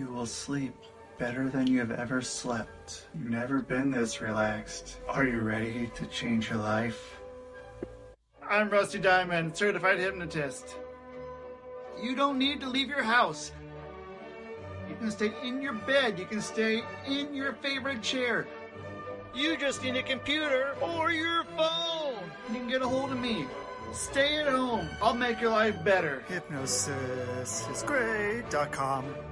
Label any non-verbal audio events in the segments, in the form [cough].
You will sleep better than you have ever slept. You've never been this relaxed. Are you ready to change your life? I'm Rusty Diamond, certified hypnotist. You don't need to leave your house. You can stay in your bed. You can stay in your favorite chair. You just need a computer or your phone. You can get a hold of me. Stay at home. I'll make your life better. Hypnosisisgreat.com.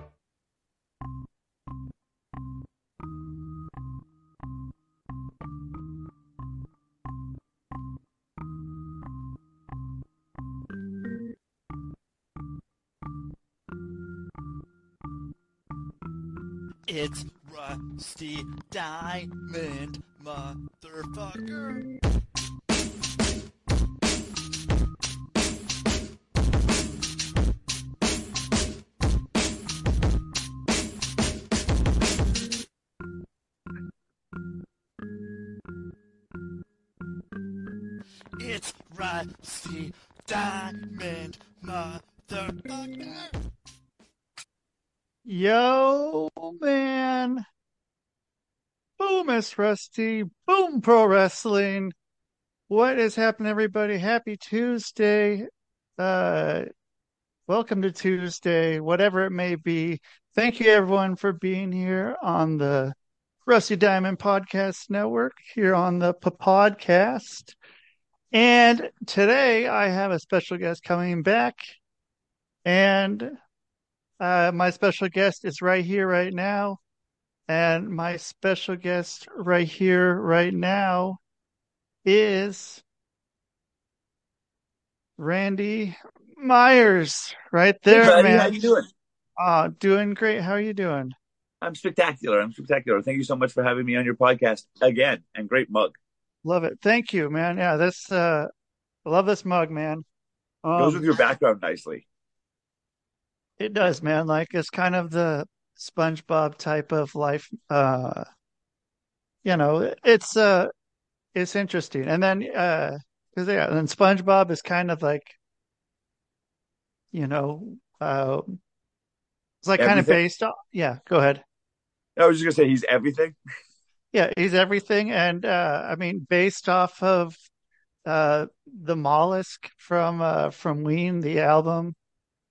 Rusty Diamond, motherfucker. It's Rusty Diamond, motherfucker. Yo, man. Boom, it's Rusty. Boom, Pro Wrestling. What is happening, everybody? Happy Tuesday. Uh, welcome to Tuesday, whatever it may be. Thank you, everyone, for being here on the Rusty Diamond Podcast Network, here on the Podcast. And today I have a special guest coming back. And uh, my special guest is right here, right now. And my special guest right here, right now is Randy Myers. Right there, hey, buddy, man. How you doing? Uh, doing great. How are you doing? I'm spectacular. I'm spectacular. Thank you so much for having me on your podcast again. And great mug. Love it. Thank you, man. Yeah, this uh I love this mug, man. Um, Goes with your background nicely. It does, man. Like it's kind of the SpongeBob type of life. Uh, you know, it's uh, it's interesting. And then, uh, because yeah, and SpongeBob is kind of like, you know, uh, it's like kind of based off. Yeah, go ahead. I was just gonna say he's everything. Yeah, he's everything, and uh, I mean, based off of uh, the Mollusk from uh, from Ween, the album.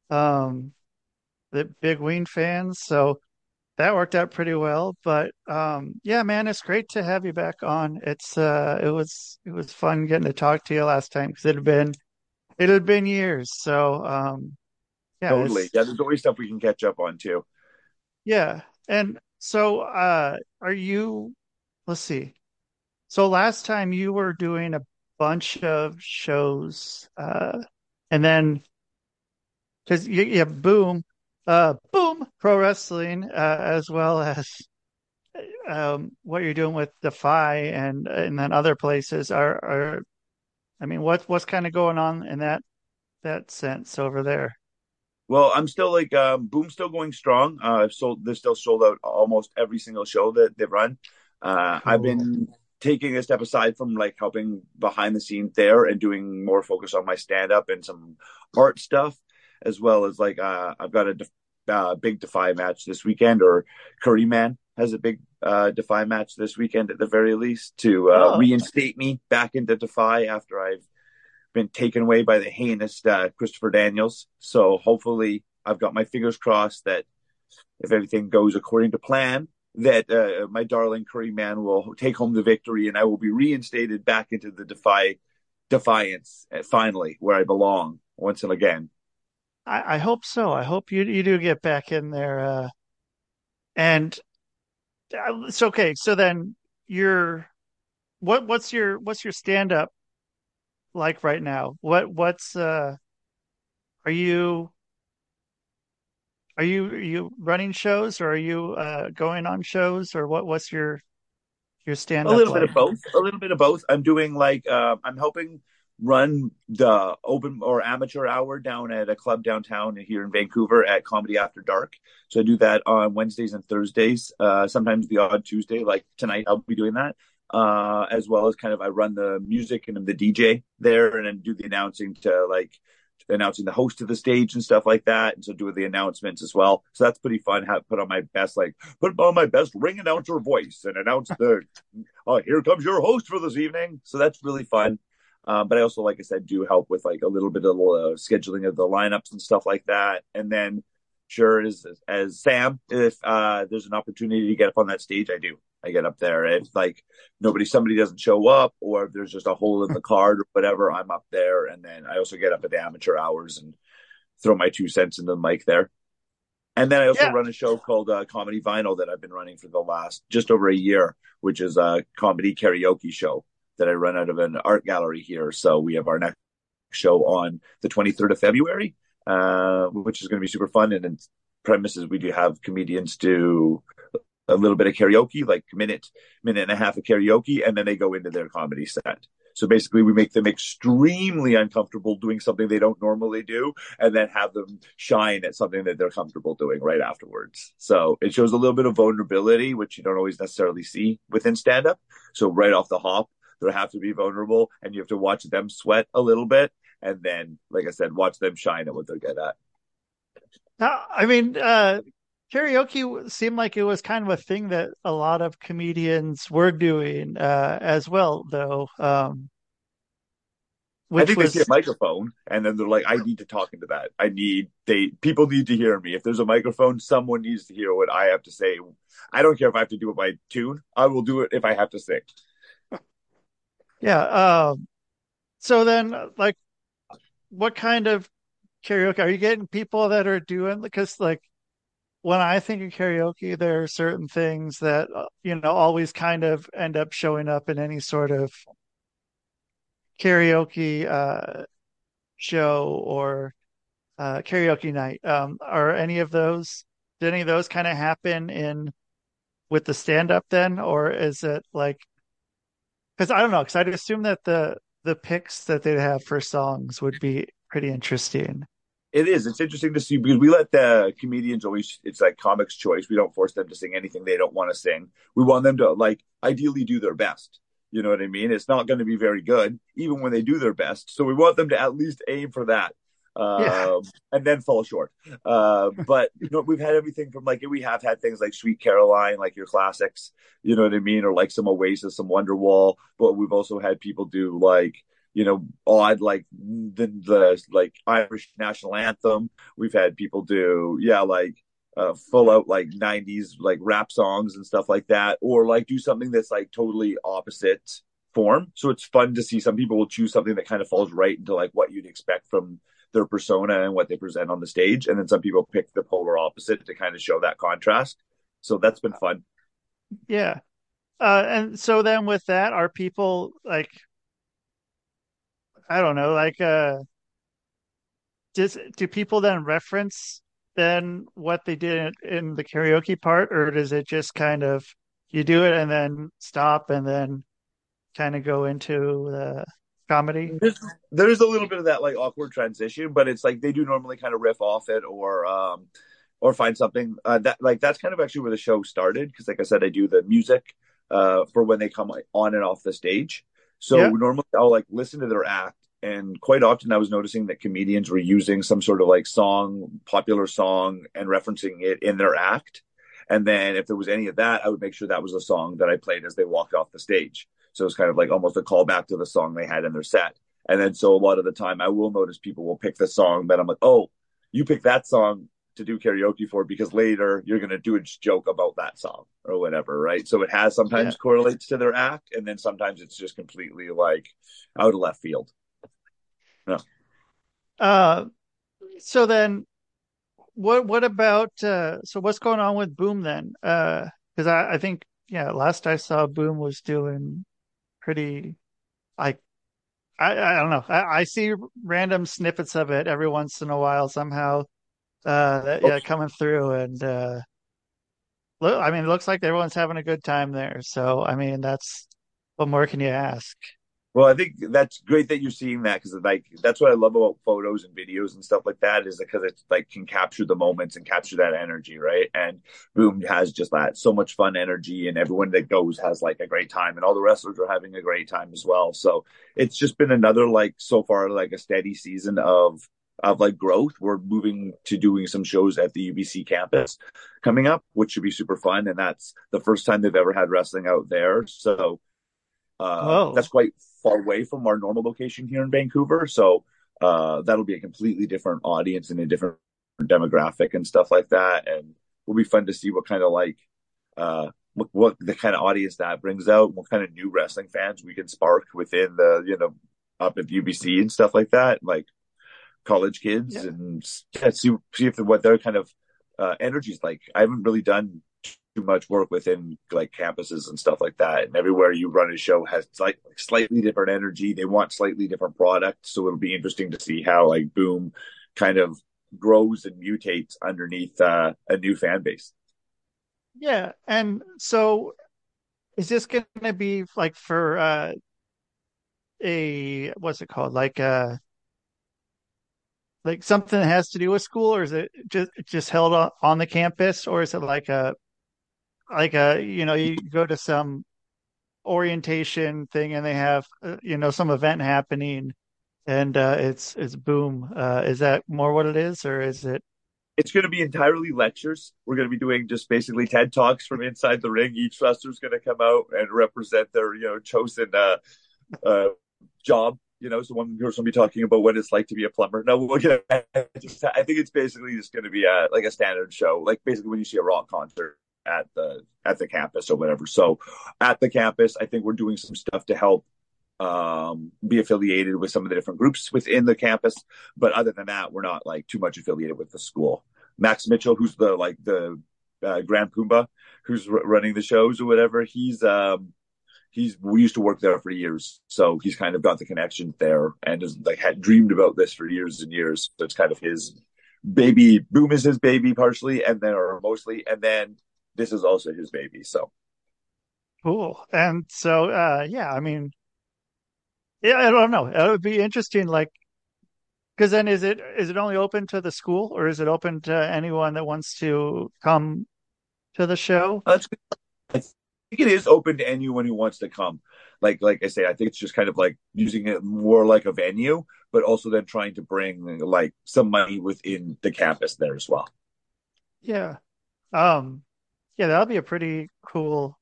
Um, the big Ween fans, so that worked out pretty well. But um, yeah, man, it's great to have you back on. It's uh, it was it was fun getting to talk to you last time because it had been it had been years. So um, yeah, totally. Yeah, there's always stuff we can catch up on too. yeah. And so, uh, are you? Let's see. So last time you were doing a bunch of shows, uh, and then because you, you have Boom, uh, Boom Pro Wrestling, uh, as well as um, what you're doing with Defy and and then other places are are. I mean, what what's kind of going on in that that sense over there? Well, I'm still like um, Boom's still going strong. Uh, I've sold. They're still sold out almost every single show that they've run. Uh, I've been taking a step aside from like helping behind the scenes there and doing more focus on my stand up and some art stuff, as well as like uh, I've got a def- uh, big Defy match this weekend, or Curry Man has a big uh, Defy match this weekend at the very least to uh, Oh. reinstate me back into Defy after I've been taken away by the heinous uh, Christopher Daniels. So hopefully, I've got my fingers crossed that if everything goes according to plan, that uh, my darling Curry Man will take home the victory, and I will be reinstated back into the Defy Defiance uh, finally, where I belong once and again. I, I hope so. I hope you you do get back in there. Uh, and uh, it's okay. So then you're what what's your what's your stand up like right now? What what's uh are you are you are you running shows or are you uh going on shows or what what's your your stand up? a little like? bit of both a little bit of both i'm doing like uh, i'm helping run the open or amateur hour down at a club downtown here in vancouver at comedy after dark so i do that on wednesdays and thursdays uh, sometimes the odd tuesday like tonight i'll be doing that uh, as well as kind of i run the music and I'm the dj there and then do the announcing to like announcing the host of the stage and stuff like that, and so doing the announcements as well. So that's pretty fun. Have put on my best like put on my best ring announcer voice and announce the [laughs] oh here comes your host for this evening. So that's really fun. Um, but I also, like I said, do help with like a little bit of uh, scheduling of the lineups and stuff like that. And then, sure as as Sam, if uh, there's an opportunity to get up on that stage, I do. I get up there. If like nobody, somebody doesn't show up, or if there's just a hole in the [laughs] card or whatever, I'm up there. And then I also get up at the amateur hours and throw my two cents into the mic there. And then I also Yeah. run a show called uh, Comedy Vinyl that I've been running for the last just over a year, which is a comedy karaoke show that I run out of an art gallery here. So we have our next show on the 23rd of February, uh, which is going to be super fun. And then premises we do have comedians do a little bit of karaoke, like minute, minute and a half of karaoke, and then they go into their comedy set. So basically, we make them extremely uncomfortable doing something they don't normally do, and then have them shine at something that they're comfortable doing right afterwards. So it shows a little bit of vulnerability, which you don't always necessarily see within stand up. So right off the hop, they have to be vulnerable, and you have to watch them sweat a little bit, and then, like I said, watch them shine at what they're good at. Now, I mean, uh, karaoke seemed like it was kind of a thing that a lot of comedians were doing uh, as well, though. Um, I think was they see a microphone and then they're like, I need to talk into that. I need they people need to hear me. If there's a microphone, someone needs to hear what I have to say. I don't care if I have to do it by tune. I will do it if I have to sing. Yeah. Um, so then, like, what kind of karaoke are you getting? People that are doing because, like, when I think of karaoke, there are certain things that uh, you know always kind of end up showing up in any sort of karaoke uh, show or uh, karaoke night. Um, are any of those? Did any of those kind of happen in with the stand up then, or is it like? Because I don't know. Because I'd assume that the the picks that they'd have for songs would be pretty interesting. It is. It's interesting to see because we let the comedians always. It's like comics' choice. We don't force them to sing anything they don't want to sing. We want them to like ideally do their best. You know what I mean? It's not going to be very good, even when they do their best. So we want them to at least aim for that, Yeah. and then fall short. Uh, but you know, we've had everything from like we have had things like Sweet Caroline, like your classics. You know what I mean, or like some Oasis, some Wonderwall. But we've also had people do like you know odd like the the like Irish national anthem. We've had people do yeah like uh, full out like 90s like rap songs and stuff like that or like do something that's like totally opposite form so it's fun to see some people will choose something that kind of falls right into like what you'd expect from their persona and what they present on the stage. And then some people pick the polar opposite to kind of show that contrast. So that's been fun. Yeah. Uh, and so then with that, are people like, I don't know, like, uh, does do people then reference then what they did in, in the karaoke part, or does it just kind of you do it and then stop and then kind of go into the comedy? there's, there's a little bit of that like awkward transition but it's like they do normally kind of riff off it or um or find something uh, that like that's kind of actually where the show started because like i said i do the music uh for when they come like, on and off the stage so Yeah. normally i'll like listen to their act and quite often i was noticing that comedians were using some sort of like song popular song and referencing it in their act and then if there was any of that i would make sure that was a song that i played as they walked off the stage so it's kind of like almost a callback to the song they had in their set. And then so a lot of the time I will notice people will pick the song that I'm like, oh, you pick that song to do karaoke for because later you're going to do a joke about that song or whatever, right? So it has sometimes Yeah. correlates to their act, and then sometimes it's just completely like out of left field. No. Uh, so then what what about uh so what's going on with Boom then? Uh, because I I think yeah, last I saw Boom was doing pretty like I I don't know. I, I see random snippets of it every once in a while somehow. Uh, that, yeah, coming through and uh, look, I mean, it looks like everyone's having a good time there. So I mean, that's what more can you ask? Well, I think that's great that you're seeing that because like that's what I love about photos and videos and stuff like that is because it's like can capture the moments and capture that energy, right? And Boom has just that so much fun energy, and everyone that goes has like a great time, and all the wrestlers are having a great time as well. So it's just been another like so far like a steady season of of like growth. We're moving to doing some shows at the UBC campus coming up, which should be super fun. And that's the first time they've ever had wrestling out there. So uh, that's quite far away from our normal location here in Vancouver. So uh, that'll be a completely different audience and a different demographic and stuff like that. And will be fun to see what kind of like uh, what, what the kind of audience that brings out, what kind of new wrestling fans we can spark within the you know up at UBC and stuff like that, like college kids, yeah. and yeah, see see if what their kind of uh, energies like. I haven't really done much work within like campuses and stuff like that. And everywhere you run a show has like slightly different energy. They want slightly different products, so it'll be interesting to see how like Boom kind of grows and mutates underneath uh, a new fan base. Yeah, and so is this going to be like for uh, a what's it called? Like uh like something that has to do with school, or is it just just held on, on the campus, or is it like a like a you know you go to some orientation thing and they have uh, you know some event happening and uh, it's it's boom. Uh, is that more what it is, or is it? It's going to be entirely lectures. We're going to be doing just basically TED talks from inside the ring. Each wrestler is going to come out and represent their you know chosen uh, uh, job. You know, so one person will be talking about what it's like to be a plumber. No, gonna. Just, I think it's basically just going to be a like a standard show, like basically when you see a rock concert at the at the campus or whatever. So at the campus, I think we're doing some stuff to help um, be affiliated with some of the different groups within the campus. But other than that, we're not like too much affiliated with the school. Max Mitchell, who's the like the uh, Grand Poobah, who's r- running the shows or whatever, he's um, he's we used to work there for years, so he's kind of got the connection there and has like had dreamed about this for years and years. So it's kind of his baby. Boom is his baby partially, and then or mostly, and then this is also his baby. So cool. And so, uh, yeah, I mean, yeah, I don't know. It would be interesting, like, because then is it is it only open to the school or is it open to anyone that wants to come to the show? I think it is open to anyone who wants to come. Like like I say, I think it's just kind of like using it more like a venue, but also then trying to bring like some money within the campus there as well. Yeah. Um yeah, that'll be a pretty cool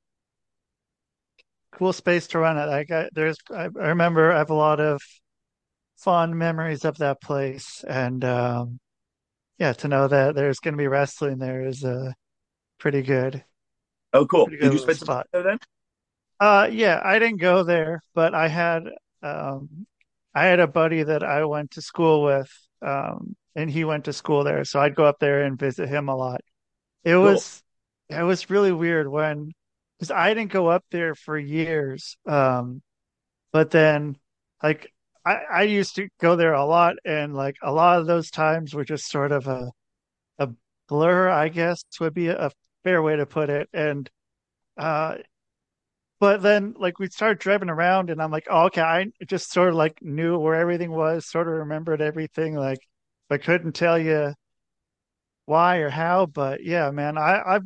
cool space to run it. Like I, there's, I, I remember I have a lot of fond memories of that place, and um, yeah, to know that there's going to be wrestling there is uh, pretty good. Oh, cool! Did you spend spot. some time there then? Uh, yeah, I didn't go there, but I had um, I had a buddy that I went to school with, um, and he went to school there, so I'd go up there and visit him a lot. It cool. was it was really weird when because I didn't go up there for years. Um, but then like I, I used to go there a lot, and like a lot of those times were just sort of a a blur, I guess would be a, fair way to put it. And uh, but then like we started driving around, and I'm like, oh, okay, I just sort of like knew where everything was, sort of remembered everything. Like I couldn't tell you why or how, but yeah, man, I I've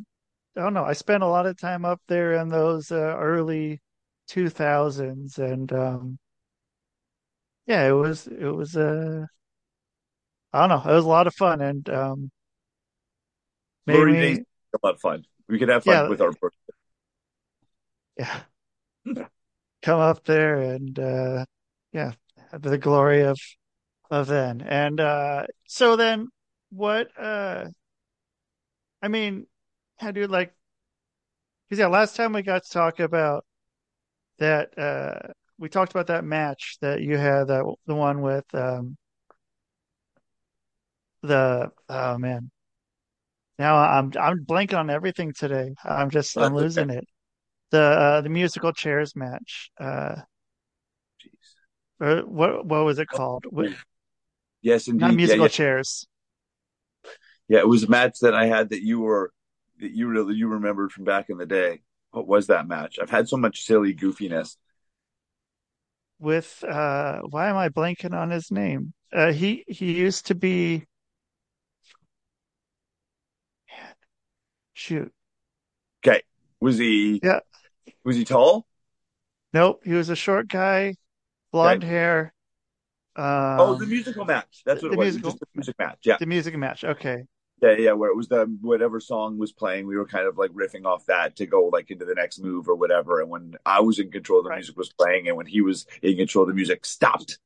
I don't know. I spent a lot of time up there in those uh, early 2000s, and um, yeah, it was it was uh, I don't know. It was a lot of fun, and um, maybe days, a lot of fun. We could have fun yeah, with our yeah. Come up there and uh, yeah, the glory of of then, and uh, so then what? Uh, I mean, yeah, dude, like, because yeah, last time we got to talk about that, uh, we talked about that match that you had, that the one with um, the oh man, now I'm I'm blanking on everything today. I'm just I'm losing it. The uh, the musical chairs match. Uh, Jeez. what what was it called? Yes, indeed. Not musical yeah, yeah. chairs. Yeah, it was a match that I had that you were that you really you remembered from back in the day? What was that match? I've had so much silly goofiness. With uh why am I blanking on his name? Uh he he used to be shoot. Okay. Was he Yeah. Was he tall? Nope, he was a short guy, blonde okay. hair. Um, oh, the musical match. That's what the it was. musical- the music match. Yeah. the music match. Okay. Yeah, yeah, where it was the whatever song was playing, we were kind of like riffing off that to go like into the next move or whatever. And when I was in control, the Right. music was playing, and when he was in control, the music stopped.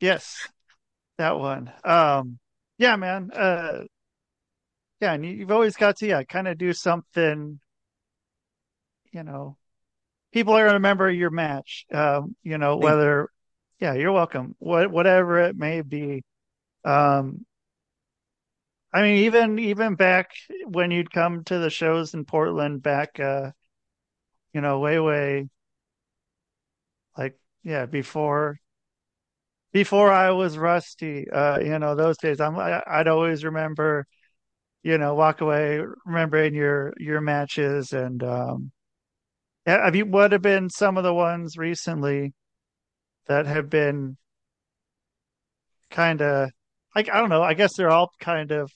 Yes, that one. Um, yeah, man. Uh, yeah, and you- you've always got to yeah, kind of do something. You know, people are gonna remember your match. Um, you know, whether yeah, you're welcome. What whatever it may be. Um, I mean, even even back when you'd come to the shows in Portland back, uh, you know, way way, like yeah, before before I was rusty, uh, you know, those days, I'm, I, I'd always remember, you know, walk away remembering your, your matches and, um, have you, what have been some of the ones recently that have been kind of, like, I don't know, I guess they're all kind of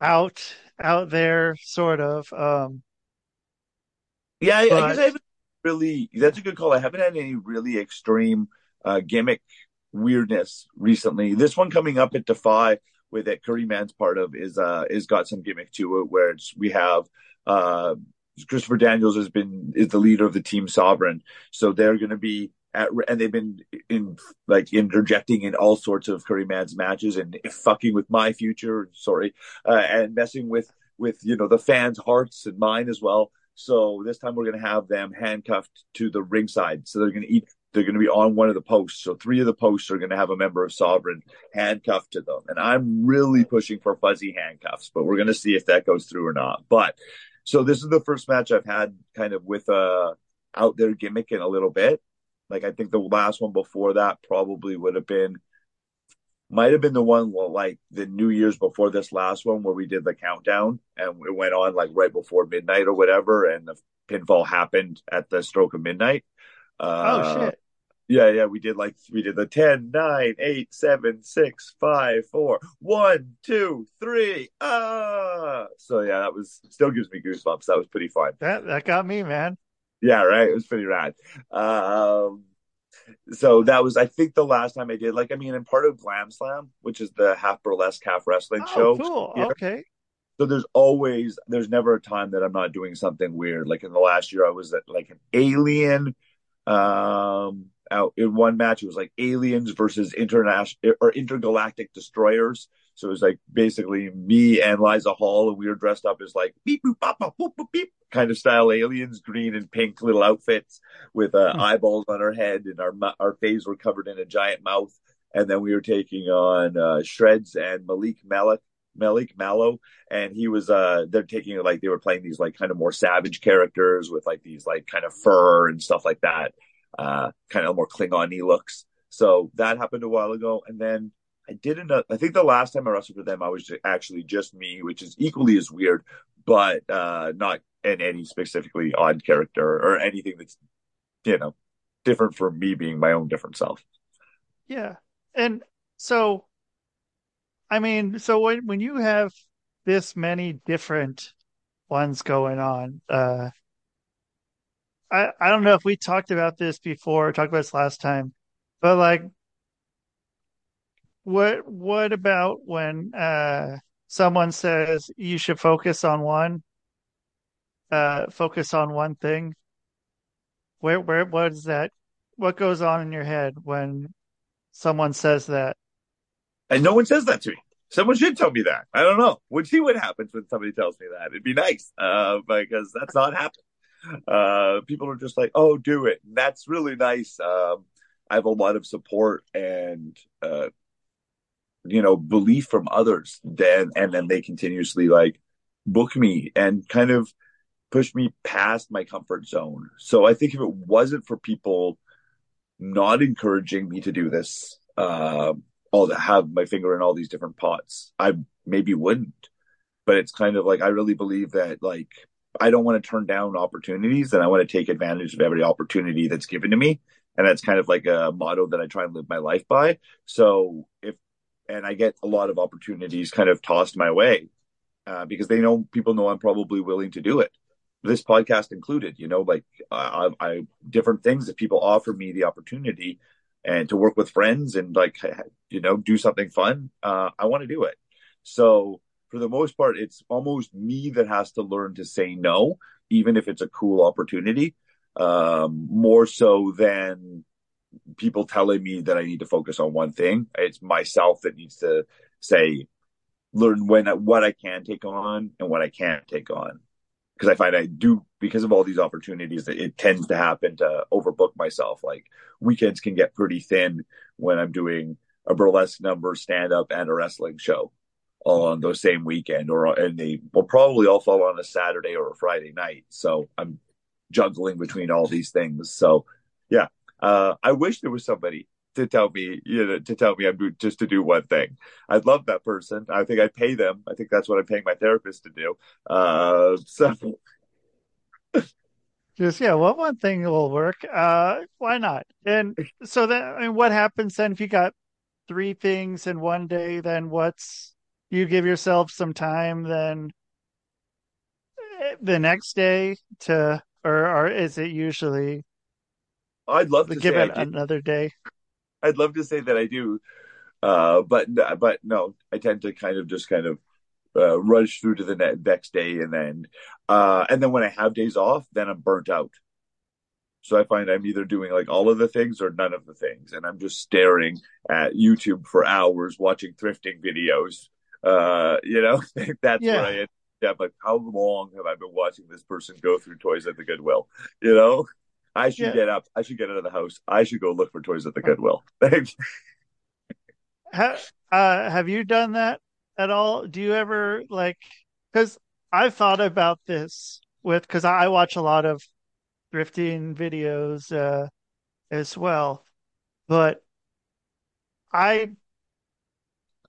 out, out there, sort of, um, Yeah, I, I guess I haven't really. That's a good call. I haven't had any really extreme uh, gimmick weirdness recently. This one coming up at Defy with that Curry Man's part of is uh is got some gimmick to it where it's we have uh Christopher Daniels has been is the leader of the team Sovereign, so they're going to be at and they've been in like interjecting in all sorts of Curry Man's matches and fucking with my future, sorry, uh, and messing with with you know the fans' hearts and mine as well. So this time we're going to have them handcuffed to the ringside. So they're going to eat. They're going to be on one of the posts. So three of the posts are going to have a member of Sovereign handcuffed to them. And I'm really pushing for fuzzy handcuffs, but we're going to see if that goes through or not. But so this is the first match I've had kind of with a out there gimmick in a little bit. Like I think the last one before that probably would have been might have been the one well, like the New Year's before this last one where we did the countdown and it went on like right before midnight or whatever, and the pinfall happened at the stroke of midnight. oh Uh, shit. Yeah, yeah, we did like we did the 10, 9, 8, 7, 6, 5, 4, 1, 2, 3. Ah so yeah, that was still gives me goosebumps. That was pretty fun. That, that got me, man. Yeah, right. It was pretty rad. Um, so that was, I think, the last time I did. Like, I mean, I'm part of Glam Slam, which is the half burlesque, half wrestling Oh, show. cool. Yeah. Okay. So there's always, there's never a time that I'm not doing something weird. Like in the last year, I was at like an alien. Um, out in one match, it was like aliens versus international or intergalactic destroyers. So it was like basically me and Liza Hall, and we were dressed up as like beep boop bop bop boop boop beep kind of style aliens, green and pink little outfits with uh, Hmm. eyeballs on our head, and our our face were covered in a giant mouth. And then we were taking on uh, Shreds and Malik Malik Malik Mallow, and he was uh they're taking like they were playing these like kind of more savage characters with like these like kind of fur and stuff like that, uh kind of more Klingon-y looks. So that happened a while ago, and then I did another. I think the last time I wrestled for them, I was actually just me, which is equally as weird, but uh not in any specifically odd character or anything that's you know different from me being my own different self. Yeah. And so, I mean, so when when you have this many different ones going on, uh, I I don't know if we talked about this before, talked about this last time, but like, what what about when uh someone says you should focus on one, uh, focus on one thing? Where where what is that? What goes on in your head when someone says that? And no one says that to me. Someone should tell me that. I don't know. We'll see what happens when somebody tells me that. It'd be nice, uh, because that's not happening. Uh, people are just like, "Oh, do it." That's really nice. Um, I have a lot of support and, uh, you know, belief from others. Then and then they continuously like book me and kind of push me past my comfort zone. So I think if it wasn't for people not encouraging me to do this, um, all to have my finger in all these different pots. I maybe wouldn't, but it's kind of like I really believe that like I don't want to turn down opportunities and I want to take advantage of every opportunity that's given to me. And that's kind of like a motto that I try and live my life by. So if, and I get a lot of opportunities kind of tossed my way uh, because they know people know I'm probably willing to do it. This podcast included, you know, like I, I different things that people offer me the opportunity and to work with friends and like you know do something fun, uh, I want to do it. So for the most part, it's almost me that has to learn to say no, even if it's a cool opportunity, um, more so than people telling me that I need to focus on one thing. It's myself that needs to say, learn when what I can take on and what I can't take on. Because I find I do because of all these opportunities it tends to happen to overbook myself. Like weekends can get pretty thin when I'm doing a burlesque number, stand up, and a wrestling show all on those same weekend, or and they will probably all fall on a Saturday or a Friday night. So I'm juggling between all these things. So yeah, uh, I wish there was somebody to tell me, you know, to tell me I'm doing just to do one thing. I'd love that person. I think I'd pay them. I think that's what I'm paying my therapist to do. Uh, [laughs] so just yeah, well, one thing will work. Uh, why not? And so that I mean, what happens then if you got three things in one day? Then what's you give yourself some time then eh, the next day to or, or is it usually I'd love to give it another day. I'd love to say that I do, uh, but but no, I tend to kind of just kind of uh, rush through to the next day, and then uh, and then when I have days off, then I'm burnt out. So I find I'm either doing like all of the things or none of the things, and I'm just staring at YouTube for hours watching thrifting videos. Uh, you know, [laughs] that's yeah. where I end up. Like, how long have I been watching this person go through toys at the Goodwill? You know. I should yeah. get up. I should get out of the house. I should go look for toys at the Goodwill. [laughs] have, uh, have you done that at all? Do you ever like? Because I've thought about this with because I watch a lot of thrifting videos uh, as well, but I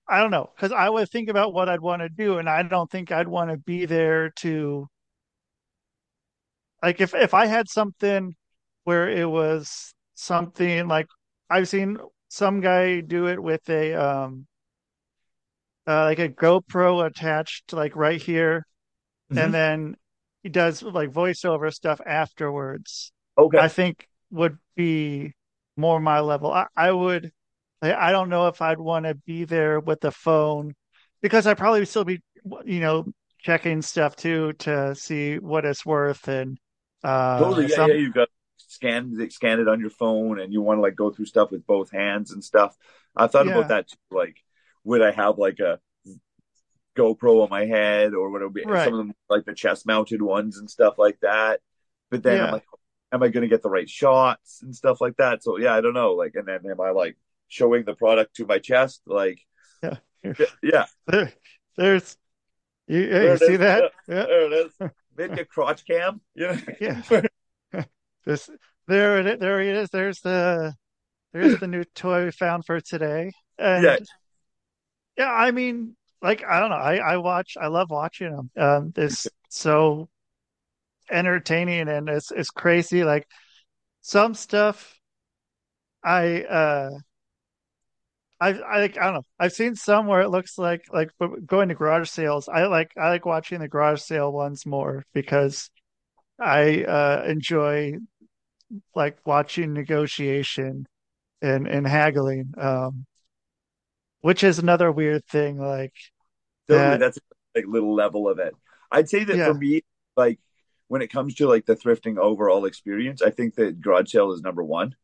I don't know because I would think about what I'd want to do, and I don't think I'd want to be there to like if if I had something where it was something like I've seen some guy do it with a um uh, like a GoPro attached like right here, mm-hmm. and then he does like voiceover stuff afterwards. Okay, I think would be more my level. I, I would. I, I don't know if I'd want to be there with the phone because I'd probably still be, you know, checking stuff too to see what it's worth and uh, totally. Yeah, some, yeah, you've got scan scan it on your phone and you want to like go through stuff with both hands and stuff. I thought yeah. about that too. Like, would I have like a GoPro on my head or would it be right. some of them like the chest mounted ones and stuff like that? But then yeah. I'm like, am I going to get the right shots and stuff like that? So yeah, I don't know. Like, and then am I like showing the product to my chest? Like, [laughs] yeah, yeah. There, there's you, you see is. that? Yeah. There it is. [laughs] Maybe a crotch cam. Yeah. [laughs] Yeah. This there it there it is. There's the there's the new toy we found for today. And yeah. Yeah, I mean, like I don't know. I I watch. I love watching them. Um, it's so entertaining and it's it's crazy. Like some stuff, I uh. I I like I don't know. I've seen some where it looks like like going to garage sales. I like I like watching the garage sale ones more because I uh, enjoy like watching negotiation and and haggling, um, which is another weird thing. Like totally, that, that's like little level of it. I'd say that yeah. for me, like when it comes to like the thrifting overall experience, I think that garage sale is number one.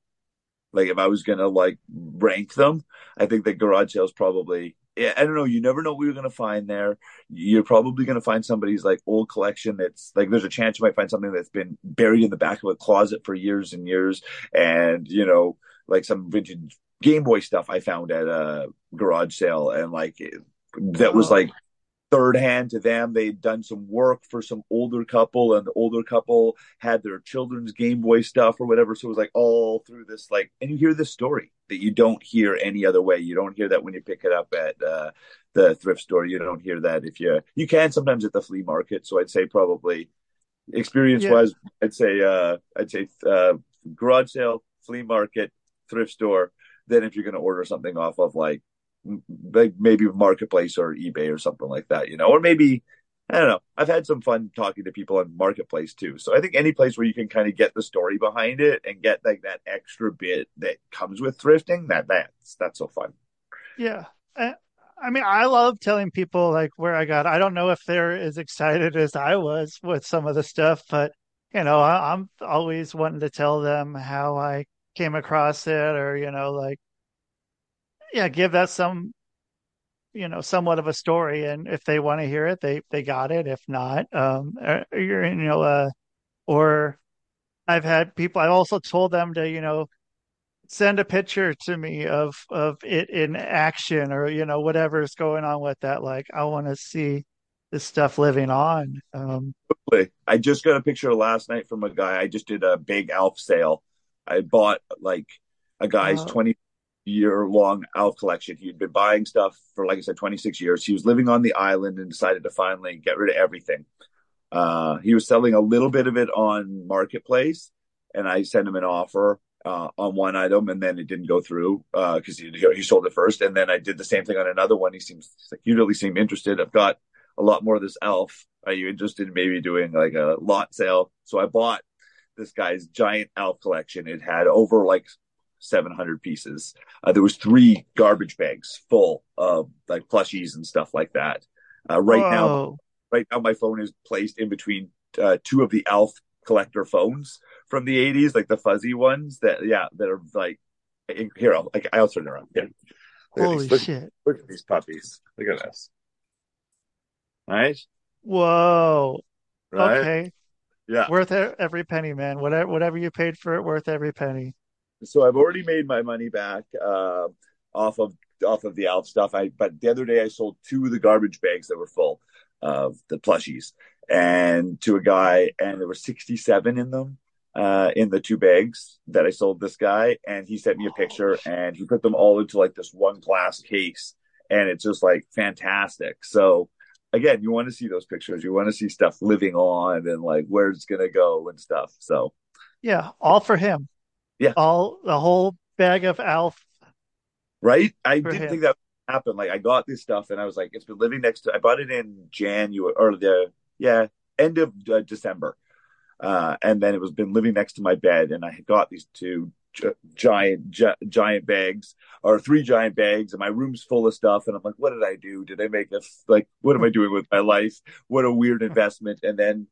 Like if I was gonna like rank them, I think that garage sale is probably I don't know. You never know what you're going to find there. You're probably going to find somebody's like old collection that's like there's a chance you might find something that's been buried in the back of a closet for years and years, and you know, like some vintage Game Boy stuff I found at a garage sale, and like that was oh. like third hand to them. They'd done some work for some older couple, and the older couple had their children's Game Boy stuff or whatever. So it was like all through this, like, and you hear this story that you don't hear any other way. You don't hear that when you pick it up at uh, the thrift store. You don't hear that if you you can sometimes at the flea market. So I'd say probably experience wise, yeah. I'd say uh, I'd say uh, garage sale, flea market, thrift store. Then if you're going to order something off of like like maybe marketplace or ebay or something like that you know or maybe I don't know. I've had some fun talking to people on Marketplace too. So I think any place where you can kind of get the story behind it and get like that extra bit that comes with thrifting, that that's that's so fun. Yeah. I, I mean, I love telling people like where I got. I don't know if they're as excited as I was with some of the stuff, but you know, I, I'm always wanting to tell them how I came across it or, you know, like, yeah, give that some, you know, somewhat of a story. And if they want to hear it, they, they got it. If not, um, you're, you know, uh, or I've had people, I also told them to, you know, send a picture to me of, of it in action or, you know, whatever's going on with that. Like, I want to see this stuff living on. Um, I just got a picture last night from a guy. I just did a big Alf sale. I bought like a guy's uh, 20 year long Alf collection. He'd been buying stuff for, like I said, 26 years. He was living on the island and decided to finally get rid of everything. Uh, he was selling a little bit of it on Marketplace, and I sent him an offer uh, on one item, and then it didn't go through because he he sold it first. And then I did the same thing on another one. He seems like you really seem interested. I've got a lot more of this Alf. Are you interested in maybe doing like a lot sale? So I bought this guy's giant Alf collection. It had over like 700 pieces. Uh, there was three garbage bags full of like plushies and stuff like that. Uh, right now, right now my phone is placed in between uh, two of the Alf collector phones from the 80s, like the fuzzy ones that yeah that are like here. I'll like I'll turn around. Yeah. Look Holy these- look- shit. Look at these puppies. Look at this. Right? Whoa. Right? Okay. Yeah. Worth every penny, man. Whatever whatever you paid for it, worth every penny. So I've already made my money back uh, off of off of the Alf stuff. I but the other day I sold two of the garbage bags that were full of the plushies and to a guy and there were 67 in them uh in the two bags that I sold this guy and he sent me a picture and he put them all into like this one glass case and it's just like fantastic. So again, you want to see those pictures. You want to see stuff living on and like where it's going to go and stuff. So Yeah, all for him. Yeah. All the whole bag of Alf. right? I didn't him. think that would happen. Like I got this stuff and I was like, it's been living next to. I bought it in January or the yeah end of uh, December, uh, and then it was been living next to my bed, and I had got these two gi- giant gi- giant bags or three giant bags, and my room's full of stuff, and I'm like, what did I do? Did I make this? Like, what am I doing with my life? What a weird investment. And then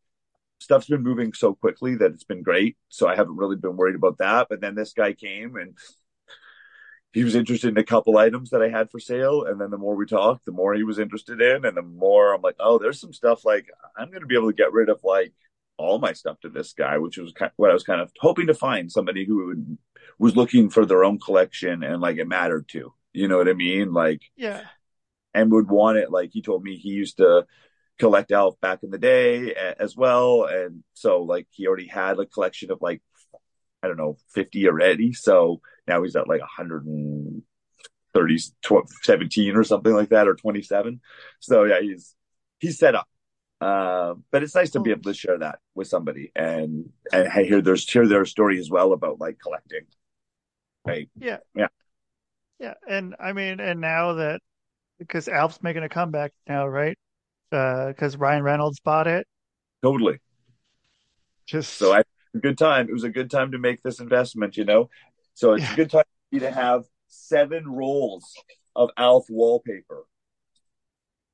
stuff's been moving so quickly that it's been great. So I haven't really been worried about that. But then this guy came and he was interested in a couple items that I had for sale. And then the more we talked, the more he was interested in. And the more I'm like, oh, there's some stuff like I'm going to be able to get rid of like all my stuff to this guy, which was kind what I was kind of hoping to find somebody who would, was looking for their own collection and like it mattered to. You know what I mean? Like, Yeah. and would want it. Like he told me he used to collect Alf back in the day a- as well. And so like he already had a collection of like, I don't know, 50 already. So now he's at like 130, tw- 17 or something like that, or 27. So yeah, he's, he's set up. Uh, but it's nice to be able to share that with somebody and, and hear their, hear their story as well about like collecting. Right. Yeah. Yeah. Yeah. And I mean, and now that because Alf's making a comeback now, right? Uh, because Ryan Reynolds bought it. Totally. Just So I a good time. It was a good time to make this investment, you know. So it's Yeah. a good time for me to have seven rolls of Alf wallpaper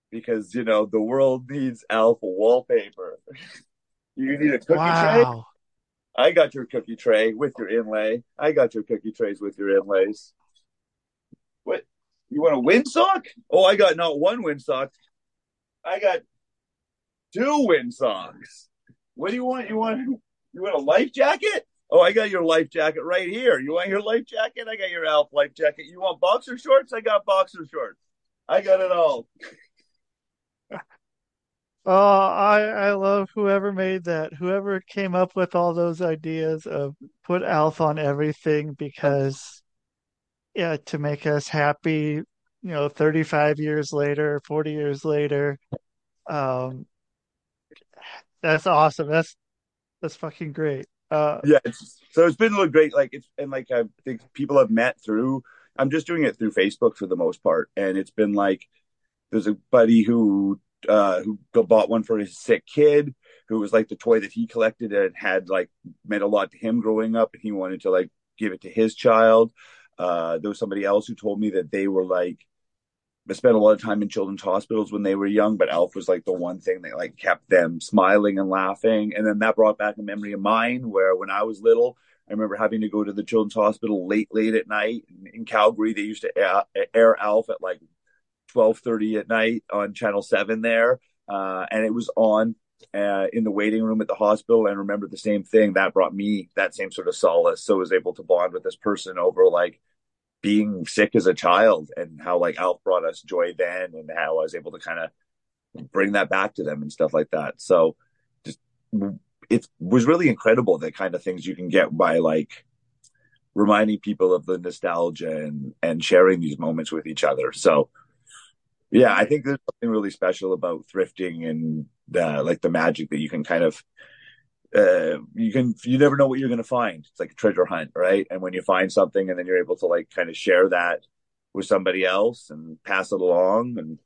because you know the world needs Alf wallpaper. [laughs] you need a cookie tray. I got your cookie tray with your inlay. I got your cookie trays with your inlays. What? You want a windsock? Oh, I got not one windsock. I got two windsocks. What do you want? You want you want a life jacket? Oh, I got your life jacket right here. You want your life jacket? I got your Alf life jacket. You want boxer shorts? I got boxer shorts. I got it all. [laughs] Oh, I I love whoever made that. Whoever came up with all those ideas of put Alf on everything because yeah, to make us happy, you know, 35 years later, 40 years later. Um that's awesome. That's that's fucking great. Uh Yeah, it's, so it's been really great. Like it's and like I think people have met through. I'm just doing it through Facebook for the most part, and it's been like there's a buddy who uh, who bought one for his sick kid, who was like the toy that he collected and had like meant a lot to him growing up, and he wanted to like give it to his child. Uh, there was somebody else who told me that they were like they spent a lot of time in children's hospitals when they were young, but Alf was like the one thing that like kept them smiling and laughing. And then that brought back a memory of mine where when I was little, I remember having to go to the children's hospital late, late at night in Calgary. They used to air, air Alf at like twelve thirty at night on Channel Seven there, uh, and it was on uh, in the waiting room at the hospital. And remember the same thing that brought me that same sort of solace. So I was able to bond with this person over like being sick as a child and how like Alf brought us joy then, and how I was able to kind of bring that back to them and stuff like that. So just it was really incredible the kind of things you can get by like reminding people of the nostalgia and and sharing these moments with each other. So yeah, I think there's something really special about thrifting and like the magic that you can kind of uh you can you never know what you're going to find. It's like a treasure hunt, right? And when you find something and then you're able to like kind of share that with somebody else and pass it along and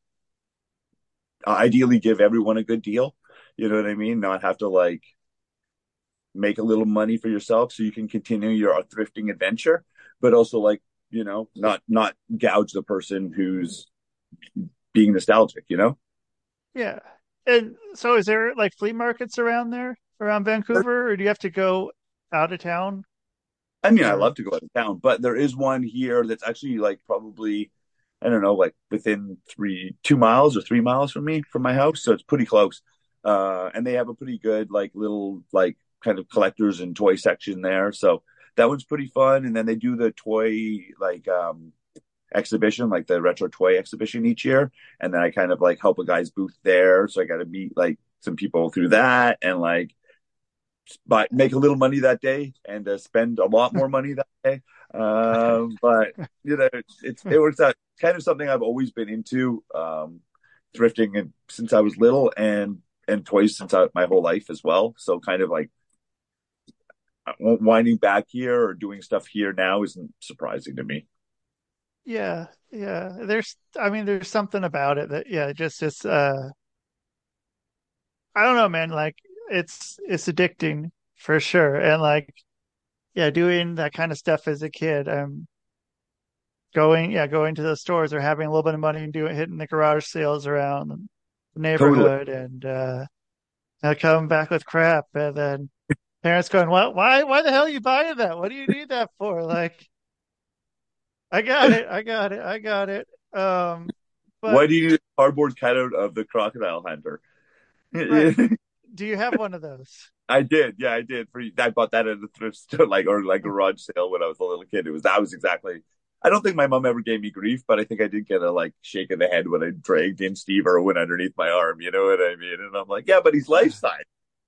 ideally give everyone a good deal. You know what I mean? Not have to like make a little money for yourself so you can continue your thrifting adventure, but also like, you know, not not gouge the person who's being nostalgic, you know? Yeah. And so is there like flea markets around there, around Vancouver, or do you have to go out of town? I mean, I love to go out of town, but there is one here that's actually like probably, I don't know, like within three, two miles or three miles from me, from my house. So it's pretty close. Uh, and they have a pretty good, like little, like kind of collectors and toy section there. So that one's pretty fun. And then they do the toy, like, um, exhibition, like the retro toy exhibition each year. And then I kind of like help a guy's booth there. So I got to meet like some people through that and like, but make a little money that day and uh, spend a lot more money that day. Um, [laughs] but you know, it's, it's, it works out kind of something I've always been into, um, thrifting and since I was little and, and toys since I, my whole life as well. So kind of like winding back here or doing stuff here now isn't surprising to me. Yeah, yeah. There's, I mean, there's something about it that, yeah, just it's, uh, I don't know, man. Like, it's it's addicting for sure, and like, yeah, doing that kind of stuff as a kid, um, going, yeah, going to the stores or having a little bit of money and doing hitting the garage sales around the neighborhood, totally. and uh, now coming back with crap, and then parents going, "What? Why? Why the hell are you buying that? What do you need that for?" Like I got it. I got it. I got it. Um, but, Why do you need a cardboard cutout of the crocodile hunter? Right. [laughs] do you have one of those? I did. Yeah, I did. For I bought that at a thrift store, like or like garage sale when I was a little kid. It was that was exactly. I don't think my mom ever gave me grief, but I think I did get a like shake of the head when I dragged in Steve Irwin underneath my arm. You know what I mean? And I'm like, yeah, but he's life size.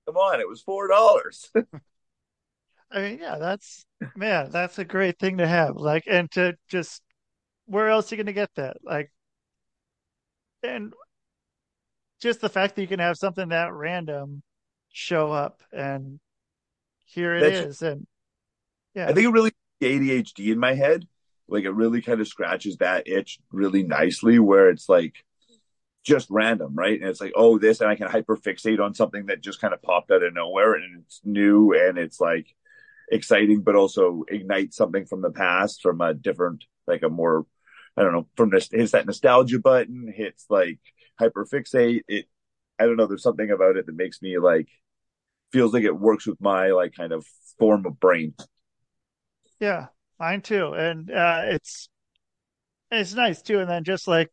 Come on, it was four dollars. [laughs] I mean, yeah, that's man, that's a great thing to have. Like, and to just where else are you going to get that? Like, and just the fact that you can have something that random show up and here it that's, is, and yeah, I think it really ADHD in my head. Like, it really kind of scratches that itch really nicely, where it's like just random, right? And it's like, oh, this, and I can hyper fixate on something that just kind of popped out of nowhere, and it's new, and it's like exciting, but also ignite something from the past from a different, like a more, I don't know, from this hits that nostalgia button, hits like hyperfixate. It, I don't know. There's something about it that makes me like feels like it works with my like kind of form of brain. Yeah, mine too, and uh, it's it's nice too. And then just like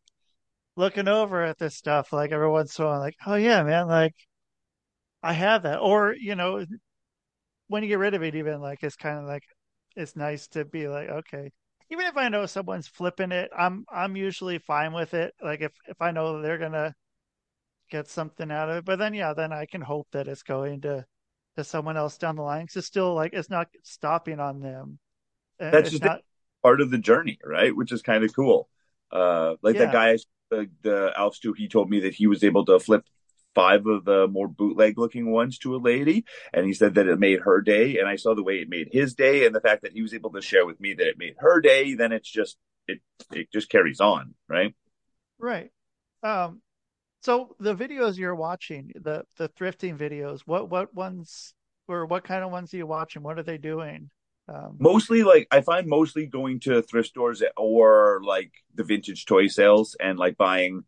looking over at this stuff, like every once in a while, like, oh yeah, man, like I have that, or you know, when you get rid of it, even like it's kind of like it's nice to be like, okay, even if I know someone's flipping it, I'm I'm usually fine with it. Like if if I know they're gonna get something out of it, but then yeah, then I can hope that it's going to to someone else down the line. Cause it's still like it's not stopping on them. That's it's just not... part of the journey, right? Which is kind of cool. Uh, like yeah. that guy, the, the Alf Stu, he told me that he was able to flip five of the more bootleg looking ones to a lady. And he said that it made her day. And I saw the way it made his day and the fact that he was able to share with me that it made her day. Then it's just, it, it just carries on. Right. Right. Um, So the videos you're watching, the the thrifting videos, what what ones or what kind of ones are you watching? What are they doing? Um, mostly like I find mostly going to thrift stores or like the vintage toy sales and like buying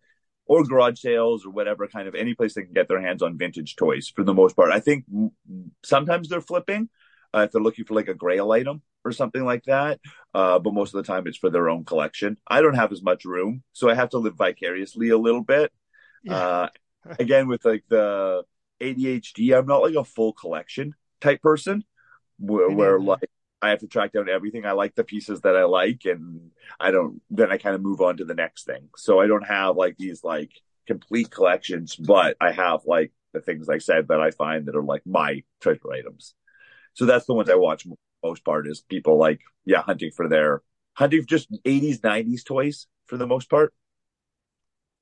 or garage sales or whatever kind of any place they can get their hands on vintage toys for the most part. I think sometimes they're flipping uh, if they're looking for like a grail item or something like that. Uh, but most of the time it's for their own collection. I don't have as much room, so I have to live vicariously a little bit. Yeah. Uh, [laughs] again, with like the ADHD, I'm not like a full collection type person where, where like I have to track down everything. I like the pieces that I like, and I don't. Then I kind of move on to the next thing. So I don't have like these like complete collections, but I have like the things I said that I find that are like my treasure items. So that's the ones I watch most part is people like yeah hunting for their hunting just 80s 90s toys for the most part.